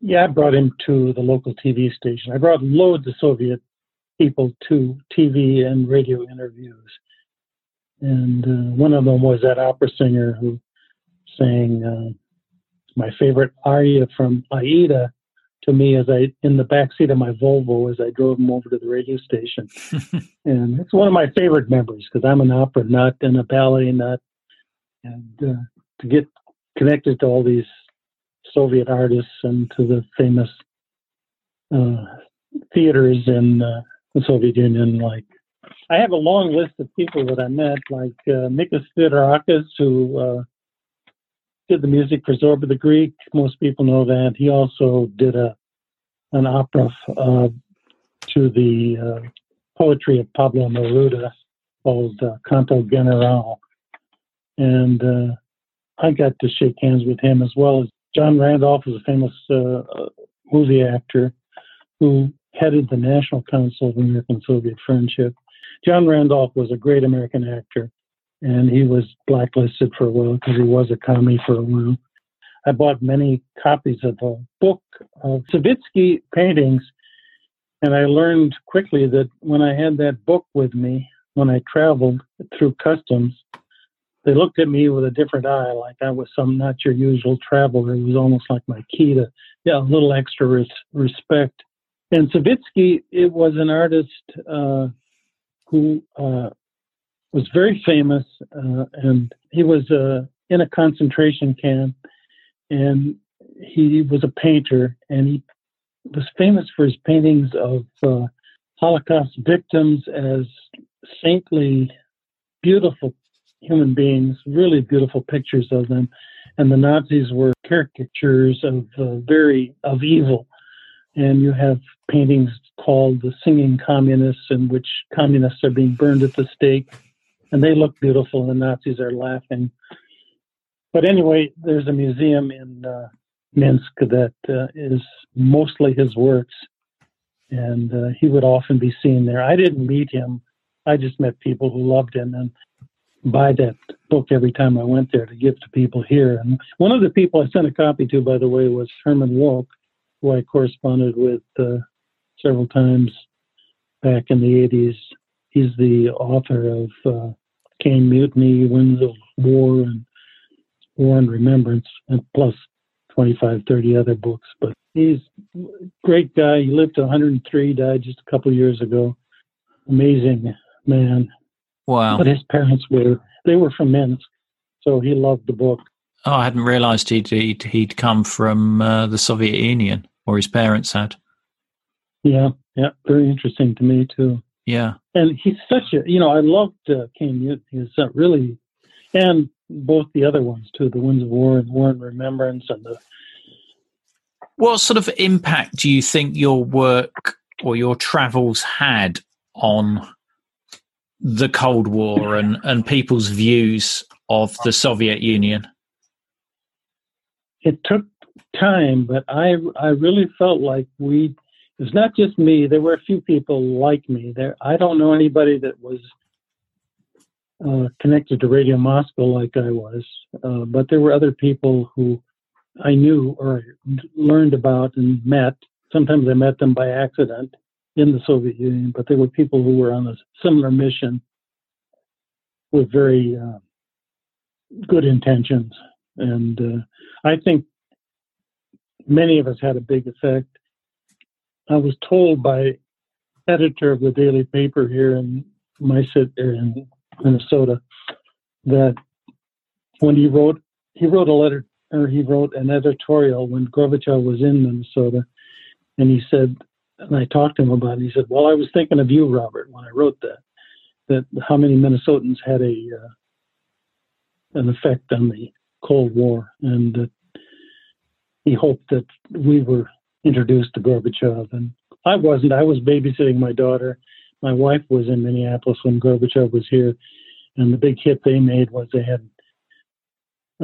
Yeah, I brought him to the local TV station. I brought loads of Soviet people to TV and radio interviews and uh, one of them was that opera singer who sang uh, my favorite aria from Aida to me as I in the back seat of my Volvo as I drove him over to the radio station, and it's one of my favorite memories because I'm an opera nut and a ballet nut, and uh, to get connected to all these Soviet artists and to the famous uh, theaters in uh, the Soviet Union. Like, I have a long list of people that I met, like uh, Mikis Theodorakis, who uh, did the music for Zorba the Greek. Most people know that. He also did a an opera uh, to the uh, poetry of Pablo Neruda called uh, Canto General. And uh, I got to shake hands with him as well as John Randolph was a famous uh, uh, movie actor who headed the National Council of American Soviet Friendship. John Randolph was a great American actor, and he was blacklisted for a while because he was a commie for a while. I bought many copies of a book of Savitsky paintings, and I learned quickly that when I had that book with me, when I traveled through customs, they looked at me with a different eye, like I was some not your usual traveler. It was almost like my key to yeah, a little extra res- respect. And Savitsky, it was an artist uh, who uh, was very famous, uh, and he was uh, in a concentration camp, and he was a painter, and he was famous for his paintings of uh, Holocaust victims as saintly, beautiful human beings, really beautiful pictures of them. And the Nazis were caricatures of uh, very of evil. And you have paintings called the Singing Communists, in which communists are being burned at the stake, and they look beautiful. And the Nazis are laughing. But anyway, there's a museum in uh, Minsk that uh, is mostly his works, and uh, he would often be seen there. I didn't meet him; I just met people who loved him, and buy that book every time I went there to give to people here. And one of the people I sent a copy to, by the way, was Herman Wouk, who I corresponded with uh, several times back in the 80s. He's the author of uh, Caine Mutiny, Winds of War, and War and Remembrance, and plus 25, 30 other books. But he's a great guy. He lived to 103, died just a couple years ago. Amazing man. Wow. But his parents were they were from Minsk, so he loved the book. Oh, I hadn't realised he'd, he'd, he'd come from uh, the Soviet Union, or his parents had. Yeah, yeah, very interesting to me too. Yeah, and he's such a you know I loved uh, Caine He's uh, really, and both the other ones too, the Winds of War and War and Remembrance, and the. What sort of impact do you think your work or your travels had on the Cold War and, and people's views of the Soviet Union? It took time, but I I really felt like we. It's not just me. There were a few people like me. There, I don't know anybody that was uh, connected to Radio Moscow like I was, uh, but there were other people who I knew or learned about and met. Sometimes I met them by accident, in the Soviet Union, but there were people who were on a similar mission with very uh, good intentions. And uh, I think many of us had a big effect. I was told by editor of the daily paper here in my city in Minnesota that when he wrote he wrote a letter or he wrote an editorial when Gorbachev was in Minnesota and he said and I talked to him about it. He said, "Well, I was thinking of you, Robert, when I wrote that. That how many Minnesotans had a uh, an effect on the Cold War, and that he hoped that we were introduced to Gorbachev. And I wasn't. I was babysitting my daughter. My wife was in Minneapolis when Gorbachev was here, and the big hit they made was they had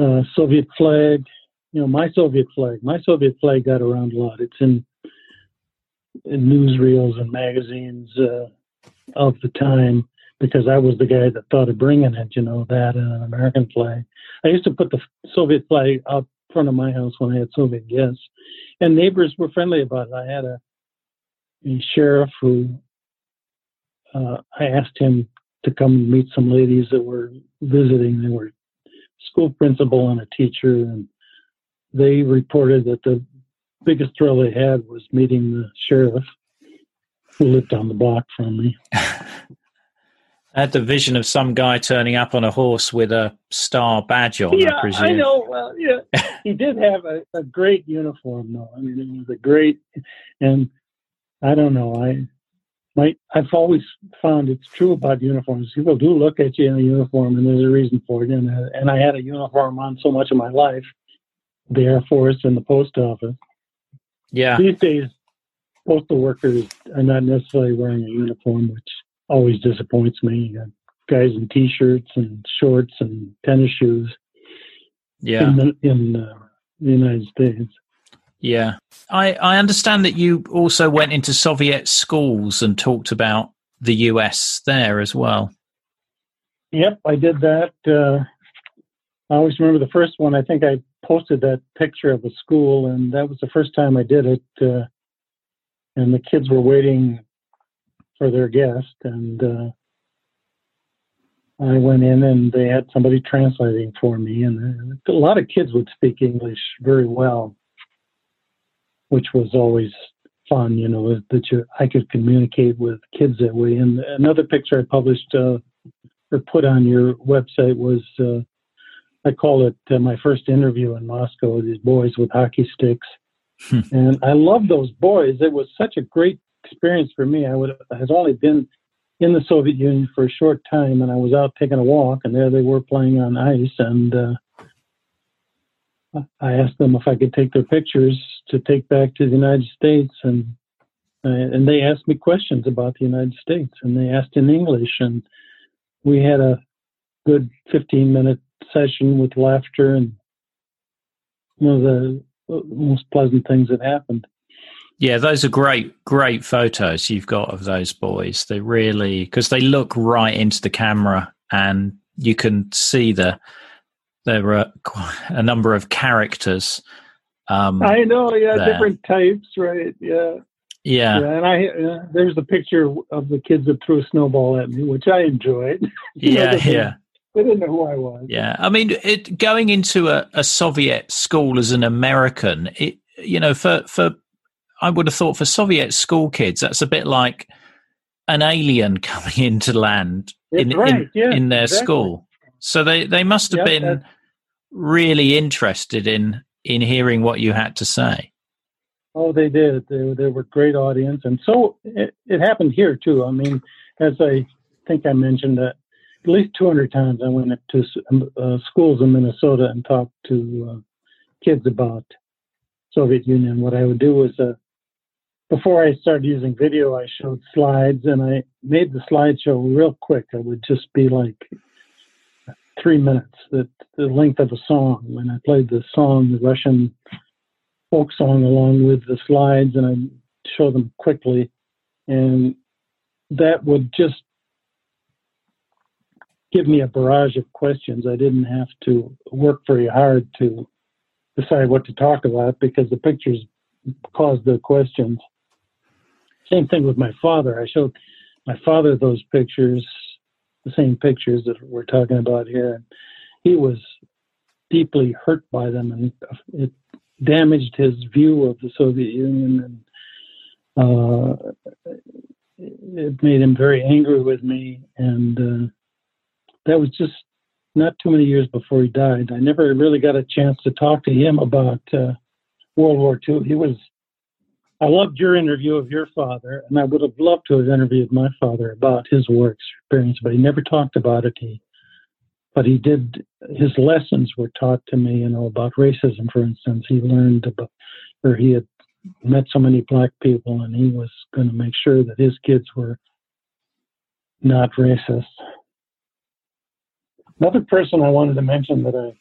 uh, Soviet flag. You know, my Soviet flag. My Soviet flag got around a lot. It's in in newsreels and magazines uh, of the time because I was the guy that thought of bringing it, you know, that and an American flag. I used to put the Soviet flag out front of my house when I had Soviet guests, and neighbors were friendly about it. I had a, a sheriff who uh, I asked him to come meet some ladies that were visiting. They were school principal and a teacher, and they reported that the biggest thrill they had was meeting the sheriff who lived on the block from me. I had the vision of some guy turning up on a horse with a star badge on. Yeah, I, I know. Well, yeah, he did have a, a great uniform, though. I mean, it was a great, and I don't know. I my I've always found it's true about uniforms. People do look at you in a uniform, and there's a reason for it. And uh, and I had a uniform on so much of my life, the Air Force and the post office. Yeah. These days, postal workers are not necessarily wearing a uniform, which always disappoints me. Guys in t-shirts and shorts and tennis shoes. Yeah. In the, in uh, the United States. Yeah. I, I understand that you also went into Soviet schools and talked about the US there as well. Yep, I did that. Uh, I always remember the first one. I think I posted that picture of a school, and that was the first time I did it. Uh, and the kids were waiting for their guest, and uh, I went in, and they had somebody translating for me. And a lot of kids would speak English very well, which was always fun. You know that you, I could communicate with kids that way. And another picture I published uh, or put on your website was. Uh, I call it uh, my first interview in Moscow. With these boys with hockey sticks, Hmm. and I love those boys. It was such a great experience for me. I would has only been in the Soviet Union for a short time, and I was out taking a walk, and there they were playing on ice, and uh, I asked them if I could take their pictures to take back to the United States, and uh, and they asked me questions about the United States, and they asked in English, and we had a good 15 minute session with laughter and one of the most pleasant things that happened. Yeah, those are great, great photos you've got of those boys. They really, because they look right into the camera and you can see the, there are a number of characters. Um, I know, yeah, there. different types, right? Yeah. yeah, Yeah, and I uh, there's a picture of the kids that threw a snowball at me, which I enjoyed. Know, yeah, they- yeah. They didn't know who I was. Yeah, I mean, it, going into a, a Soviet school as an American, it you know, for for I would have thought for Soviet school kids, that's a bit like an alien coming into land in right, in, yeah, in their exactly. school. So they they must have Yeah, been that's- really interested in in hearing what you had to say. Oh, they did. They, they were a great audience, and so it, it happened here too. I mean, as I think I mentioned, uh, at least 200 times I went to uh, schools in Minnesota and talked to uh, kids about Soviet Union. What I would do was, uh, before I started using video, I showed slides, and I made the slideshow real quick. It would just be like three minutes, the, the length of a song. And I played the song, the Russian folk song along with the slides and I show them quickly. And that would just give me a barrage of questions. I didn't have to work very hard to decide what to talk about because the pictures caused the questions. Same thing with my father. I showed my father those pictures, the same pictures that we're talking about here. He was deeply hurt by them and it damaged his view of the Soviet Union, and uh, it made him very angry with me. And uh, that was just not too many years before he died. I never really got a chance to talk to him about uh, World War II. He was. I loved your interview of your father, and I would have loved to have interviewed my father about his war experience, but he never talked about it. He but he did his lessons were taught to me you know about racism for instance he learned about or he had met so many black people and he was going to make sure that his kids were not racist another person i wanted to mention that i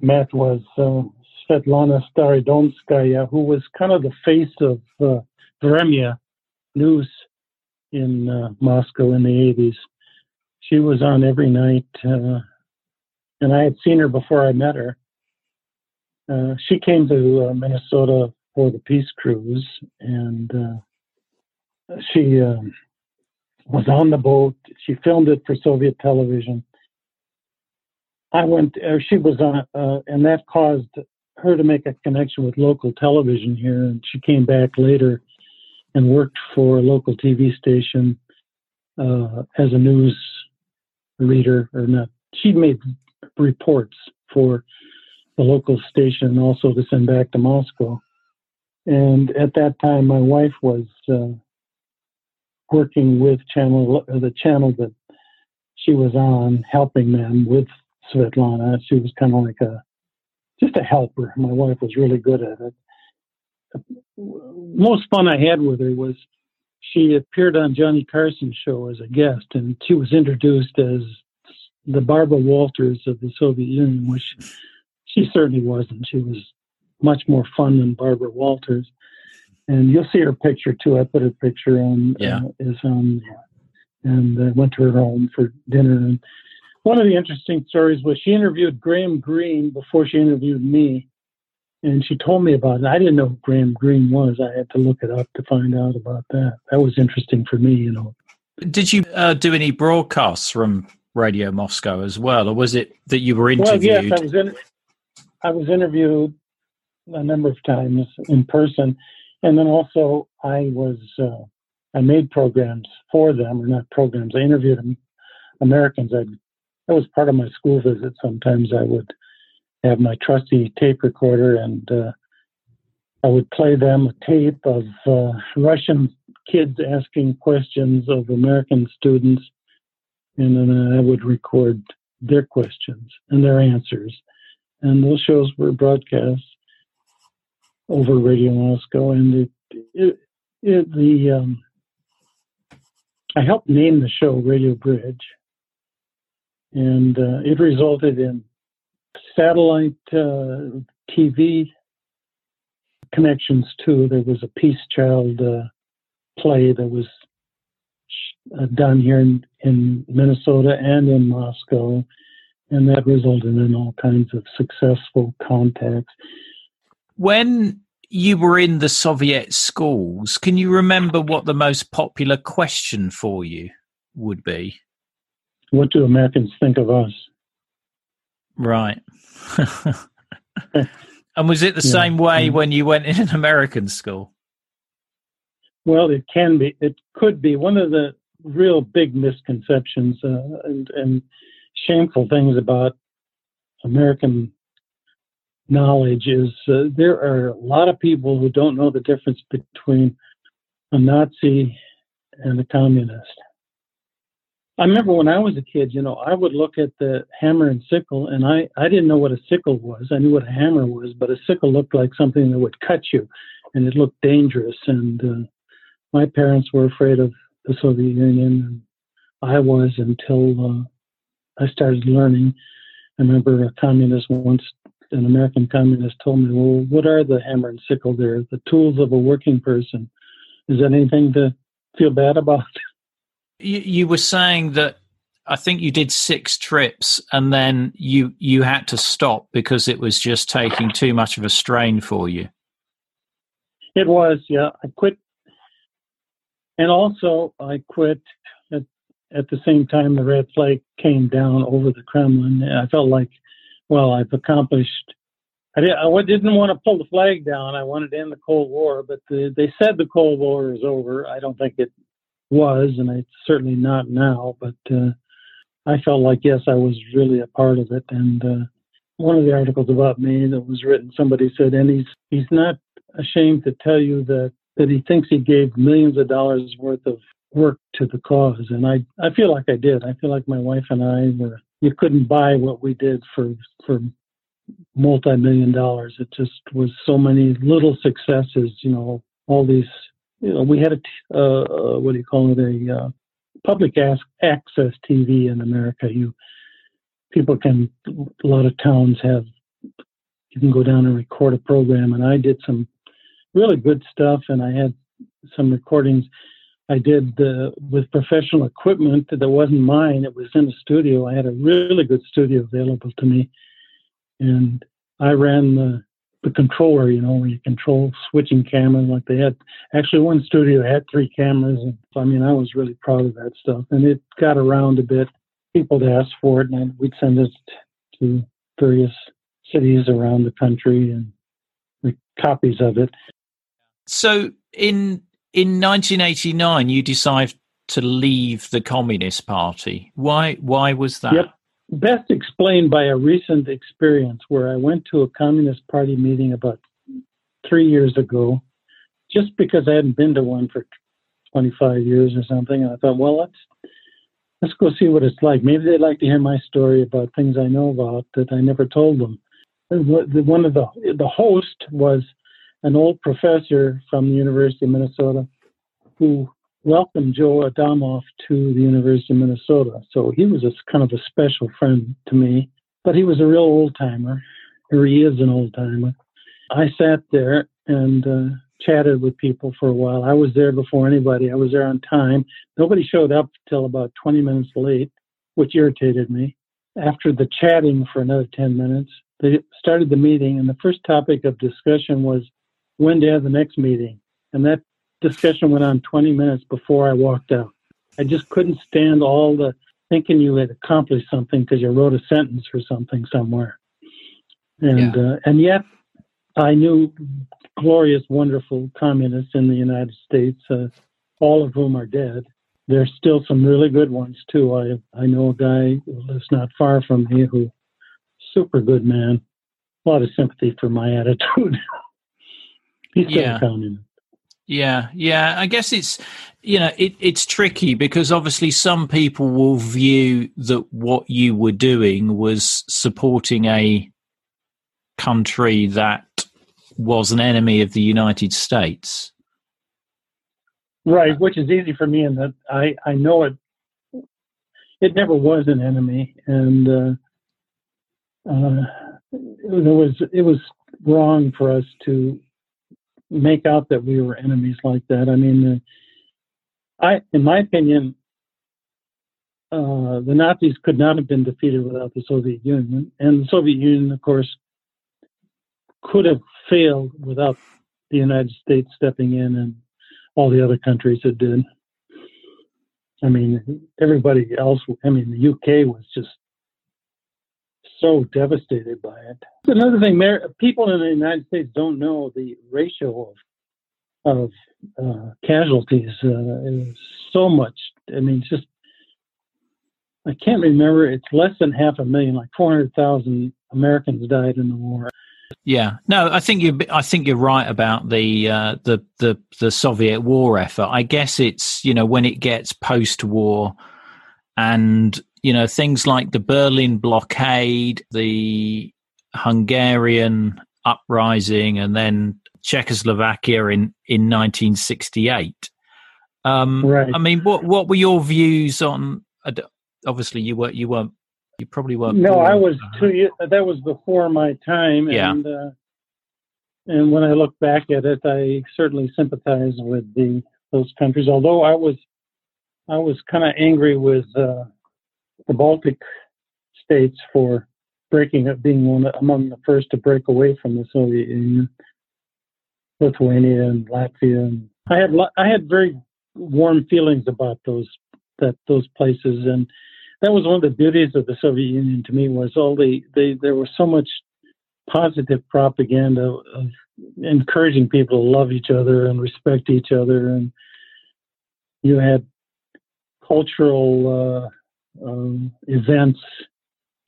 met was uh, svetlana starodomskaya who was kind of the face of uh, Vremya news in uh, moscow in the 80s she was on every night, uh, and I had seen her before I met her. Uh, she came to uh, Minnesota for the peace cruise, and uh, she um, was on the boat. She filmed it for Soviet television. I went. Uh, she was on, and that caused her to make a connection with local television here. And she came back later and worked for a local TV station uh, as a news reader, or not. She made reports for the local station also to send back to Moscow. And at that time, my wife was uh, working with channel uh, the channel that she was on, helping them with Svetlana. She was kind of like a just a helper. My wife was really good at it. Most fun I had with her was she appeared on Johnny Carson's show as a guest, and she was introduced as the Barbara Walters of the Soviet Union, which she certainly wasn't. She was much more fun than Barbara Walters. And you'll see her picture too. I put her picture on yeah. uh, is on, and uh, went to her home for dinner. And one of the interesting stories was she interviewed Graham Greene before she interviewed me, and she told me about it. I didn't know who Graham Greene was. I had to look it up to find out about that. That was interesting for me, you know. Did you uh, do any broadcasts from Radio Moscow as well, or was it that you were interviewed? Well, yes, I was in, I was interviewed a number of times in person, and then also I was uh, I made programs for them, or not programs. I interviewed Americans. I that was part of my school visit. Sometimes I would have my trusty tape recorder, and uh, I would play them a tape of uh, Russian kids asking questions of American students, and then I would record their questions and their answers. And those shows were broadcast over Radio Moscow, and it, it, it the um, I helped name the show Radio Bridge, and uh, it resulted in satellite uh, TV connections too. There was a Peace Child uh, play that was uh, done here in, in Minnesota and in Moscow, and that resulted in all kinds of successful contacts. When you were in the Soviet schools, can you remember what the most popular question for you would be? What do Americans think of us? Right. and was it the yeah. same way when you went in an American school? Well, it can be. It could be. One of the real big misconceptions uh, and, and shameful things about American knowledge is uh, there are a lot of people who don't know the difference between a Nazi and a communist. I remember when I was a kid, you know, I would look at the hammer and sickle, and I, I didn't know what a sickle was. I knew what a hammer was, but a sickle looked like something that would cut you, and it looked dangerous. And uh, my parents were afraid of the Soviet Union, and I was until uh, I started learning. I remember a communist once, an American communist, told me, "Well, what are the hammer and sickle? They're the tools of a working person. Is that anything to feel bad about?" You, you were saying that I think you did six trips and then you you had to stop because it was just taking too much of a strain for you. It was, yeah. I quit, and also I quit at at the same time the red flag came down over the Kremlin. I felt like, well, I've accomplished. I, did, I didn't want to pull the flag down. I wanted to end the Cold War, but the, they said the Cold War is over. I don't think it was, and it's certainly not now. But uh, I felt like yes, I was really a part of it. And uh, one of the articles about me that was written, somebody said, and he's he's not ashamed to tell you that that he thinks he gave millions of dollars worth of work to the cause. And I I feel like I did. I feel like my wife and I were. You couldn't buy what we did for for multi-million dollars. It just was so many little successes. You know, all these you know, we had a uh, uh, what do you call it a uh, public access TV in America. You people can a lot of towns have you can go down and record a program, and I did some really good stuff, and I had some recordings. I did uh, with professional equipment that wasn't mine. It was in a studio. I had a really good studio available to me, and I ran the the controller, you know, where you control switching cameras. Like they had actually one studio had three cameras, and I mean, I was really proud of that stuff. And it got around a bit. People would ask for it, and we'd send it to various cities around the country and the copies of it. So in in 1989, you decide to leave the Communist Party. Why? Why was that? Yep. Best explained by a recent experience where I went to a Communist Party meeting about three years ago, just because I hadn't been to one for 25 years or something. And I thought, well, let's let's go see what it's like. Maybe they'd like to hear my story about things I know about that I never told them. One of the the host was an old professor from the University of Minnesota who welcomed Joe Adamov to the University of Minnesota. So he was a kind of a special friend to me, but he was a real old timer, or he is an old timer. I sat there and uh, chatted with people for a while. I was there before anybody. I was there on time. Nobody showed up till about 20 minutes late, which irritated me. After the chatting for another 10 minutes, they started the meeting, and the first topic of discussion was when to have the next meeting. And that discussion went on 20 minutes before I walked out. I just couldn't stand all the thinking you had accomplished something because you wrote a sentence or something somewhere. And yeah. uh, and yet I knew glorious, wonderful communists in the United States, uh, all of whom are dead. There's still some really good ones too. I I know a guy who lives not far from me who super good man. A lot of sympathy for my attitude. He's still yeah. communist. Yeah, yeah. I guess it's you know it, it's tricky because obviously some people will view that what you were doing was supporting a country that was an enemy of the United States. Right, which is easy for me in that I I know it. It never was an enemy, and uh, uh, it was it was wrong for us to make out that we were enemies like that. I mean, uh, I, in my opinion, uh, the Nazis could not have been defeated without the Soviet Union, and the Soviet Union, of course, could have failed without the United States stepping in and all the other countries that did. I mean, everybody else. I mean, the UK was just so devastated by it. Another thing, people in the United States don't know the ratio of of uh, casualties. Uh, so much. I mean, just I can't remember. It's less than half a million, like four hundred thousand Americans died in the war. Yeah, no, I think you. I think you're right about the uh, the the the Soviet war effort. I guess it's you know when it gets post war, and you know, things like the Berlin blockade, the Hungarian uprising, and then Czechoslovakia in, in 1968. Um, right. I mean, what what were your views on? Obviously, you were you weren't you probably weren't. No, I was two years. That was before my time. Yeah. And, uh, and when I look back at it, I certainly sympathize with the those countries. Although I was I was kind of angry with uh, the Baltic states for breaking up, being one among the first to break away from the Soviet Union. Lithuania and Latvia, and I had I had very warm feelings about those that those places, and that was one of the beauties of the Soviet Union to me was all the they there was so much positive propaganda of encouraging people to love each other and respect each other, and you had cultural uh, um, events.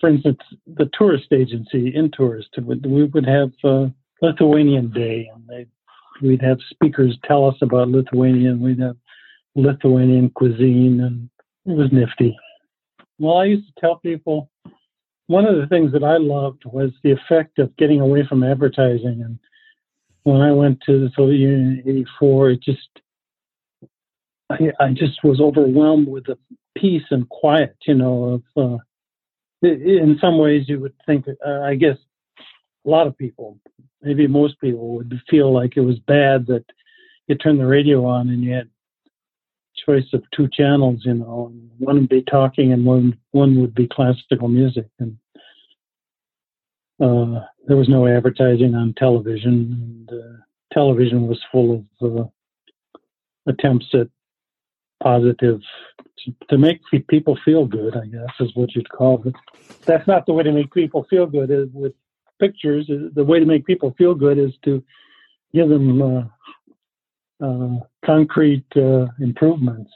For instance, the tourist agency Intourist, we would have uh, Lithuanian Day, and they, we'd have speakers tell us about Lithuania, and we'd have Lithuanian cuisine, and it was nifty. Well, I used to tell people one of the things that I loved was the effect of getting away from advertising. And when I went to the Soviet Union in '84, it just I, I just was overwhelmed with the peace and quiet, you know, of, uh, in some ways you would think, uh, I guess a lot of people, maybe most people would feel like it was bad that you turned the radio on and you had choice of two channels, you know, and one would be talking and one, one would be classical music. And, uh, there was no advertising on television and, uh, television was full of, uh, attempts at positive to make people feel good, I guess is what you'd call it. That's not the way to make people feel good is with pictures. The way to make people feel good is to give them uh, uh, concrete uh, improvements.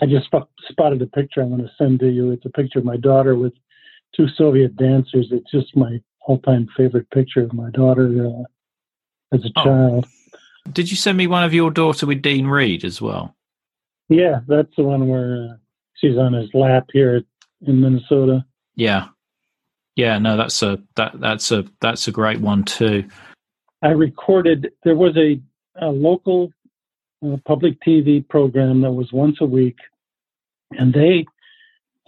I just spotted a picture I'm going to send to you. It's a picture of my daughter with two Soviet dancers. It's just my all-time favorite picture of my daughter uh, as a oh. child. Did you send me one of your daughter with Dean Reed as well? Yeah, that's the one where uh, she's on his lap here in Minnesota. Yeah, yeah. No, that's a that that's a that's a great one too. I recorded. There was a, a local uh, public TV program that was once a week, and they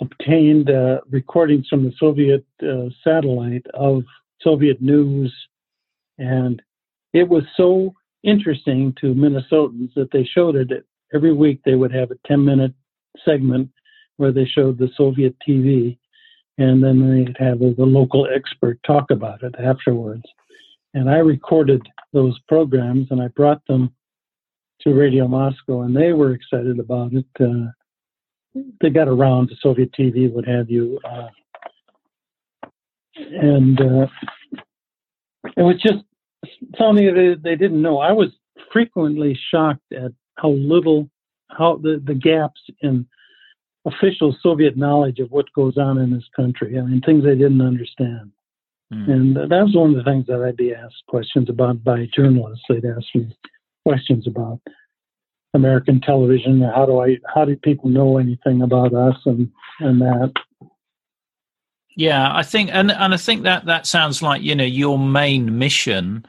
obtained uh, recordings from the Soviet uh, satellite of Soviet news, and it was so interesting to Minnesotans that they showed it every week. They would have a 10 minute segment where they showed the Soviet TV, and then they'd have the local expert talk about it afterwards. And I recorded those programs and I brought them to Radio Moscow, and they were excited about it. Uh, they got around to Soviet TV, what have you. Uh, and uh, it was just something that they didn't know. I was frequently shocked at how little, how the, the gaps in official Soviet knowledge of what goes on in this country. I mean, things they didn't understand. Mm. And that was one of the things that I'd be asked questions about by journalists. They'd ask me questions about American television. How do I? How do people know anything about us and and that? Yeah, I think, and and I think that that sounds like you know your main mission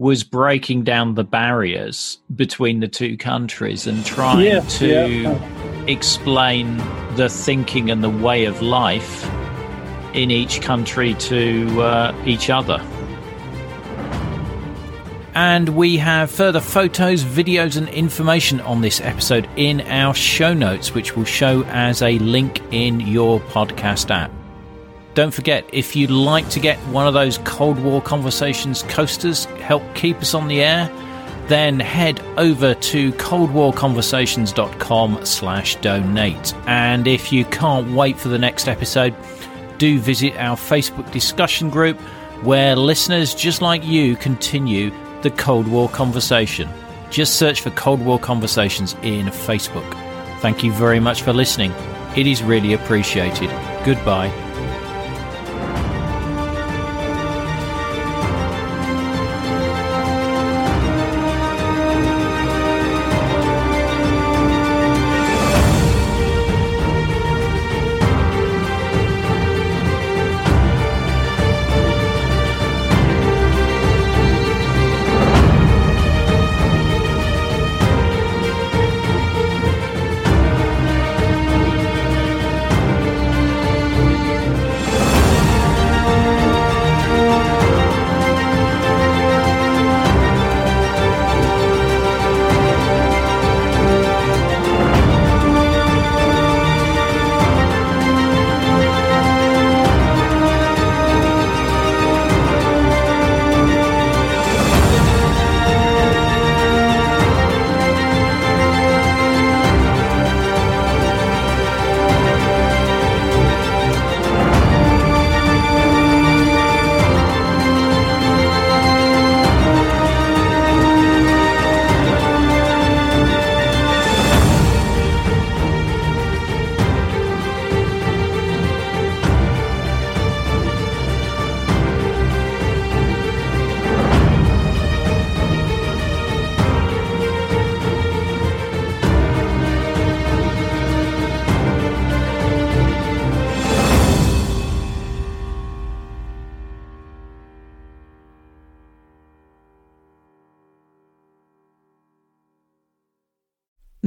was breaking down the barriers between the two countries and trying yeah, to yeah. explain the thinking and the way of life in each country to uh, each other. And we have further photos, videos, and information on this episode in our show notes, which will show as a link in your podcast app. Don't forget, if you'd like to get one of those Cold War Conversations coasters, help keep us on the air, then head over to coldwarconversations.com slash donate. And if you can't wait for the next episode, do visit our Facebook discussion group where listeners just like you continue the Cold War conversation. Just search for Cold War Conversations in Facebook. Thank you very much for listening. It is really appreciated. Goodbye.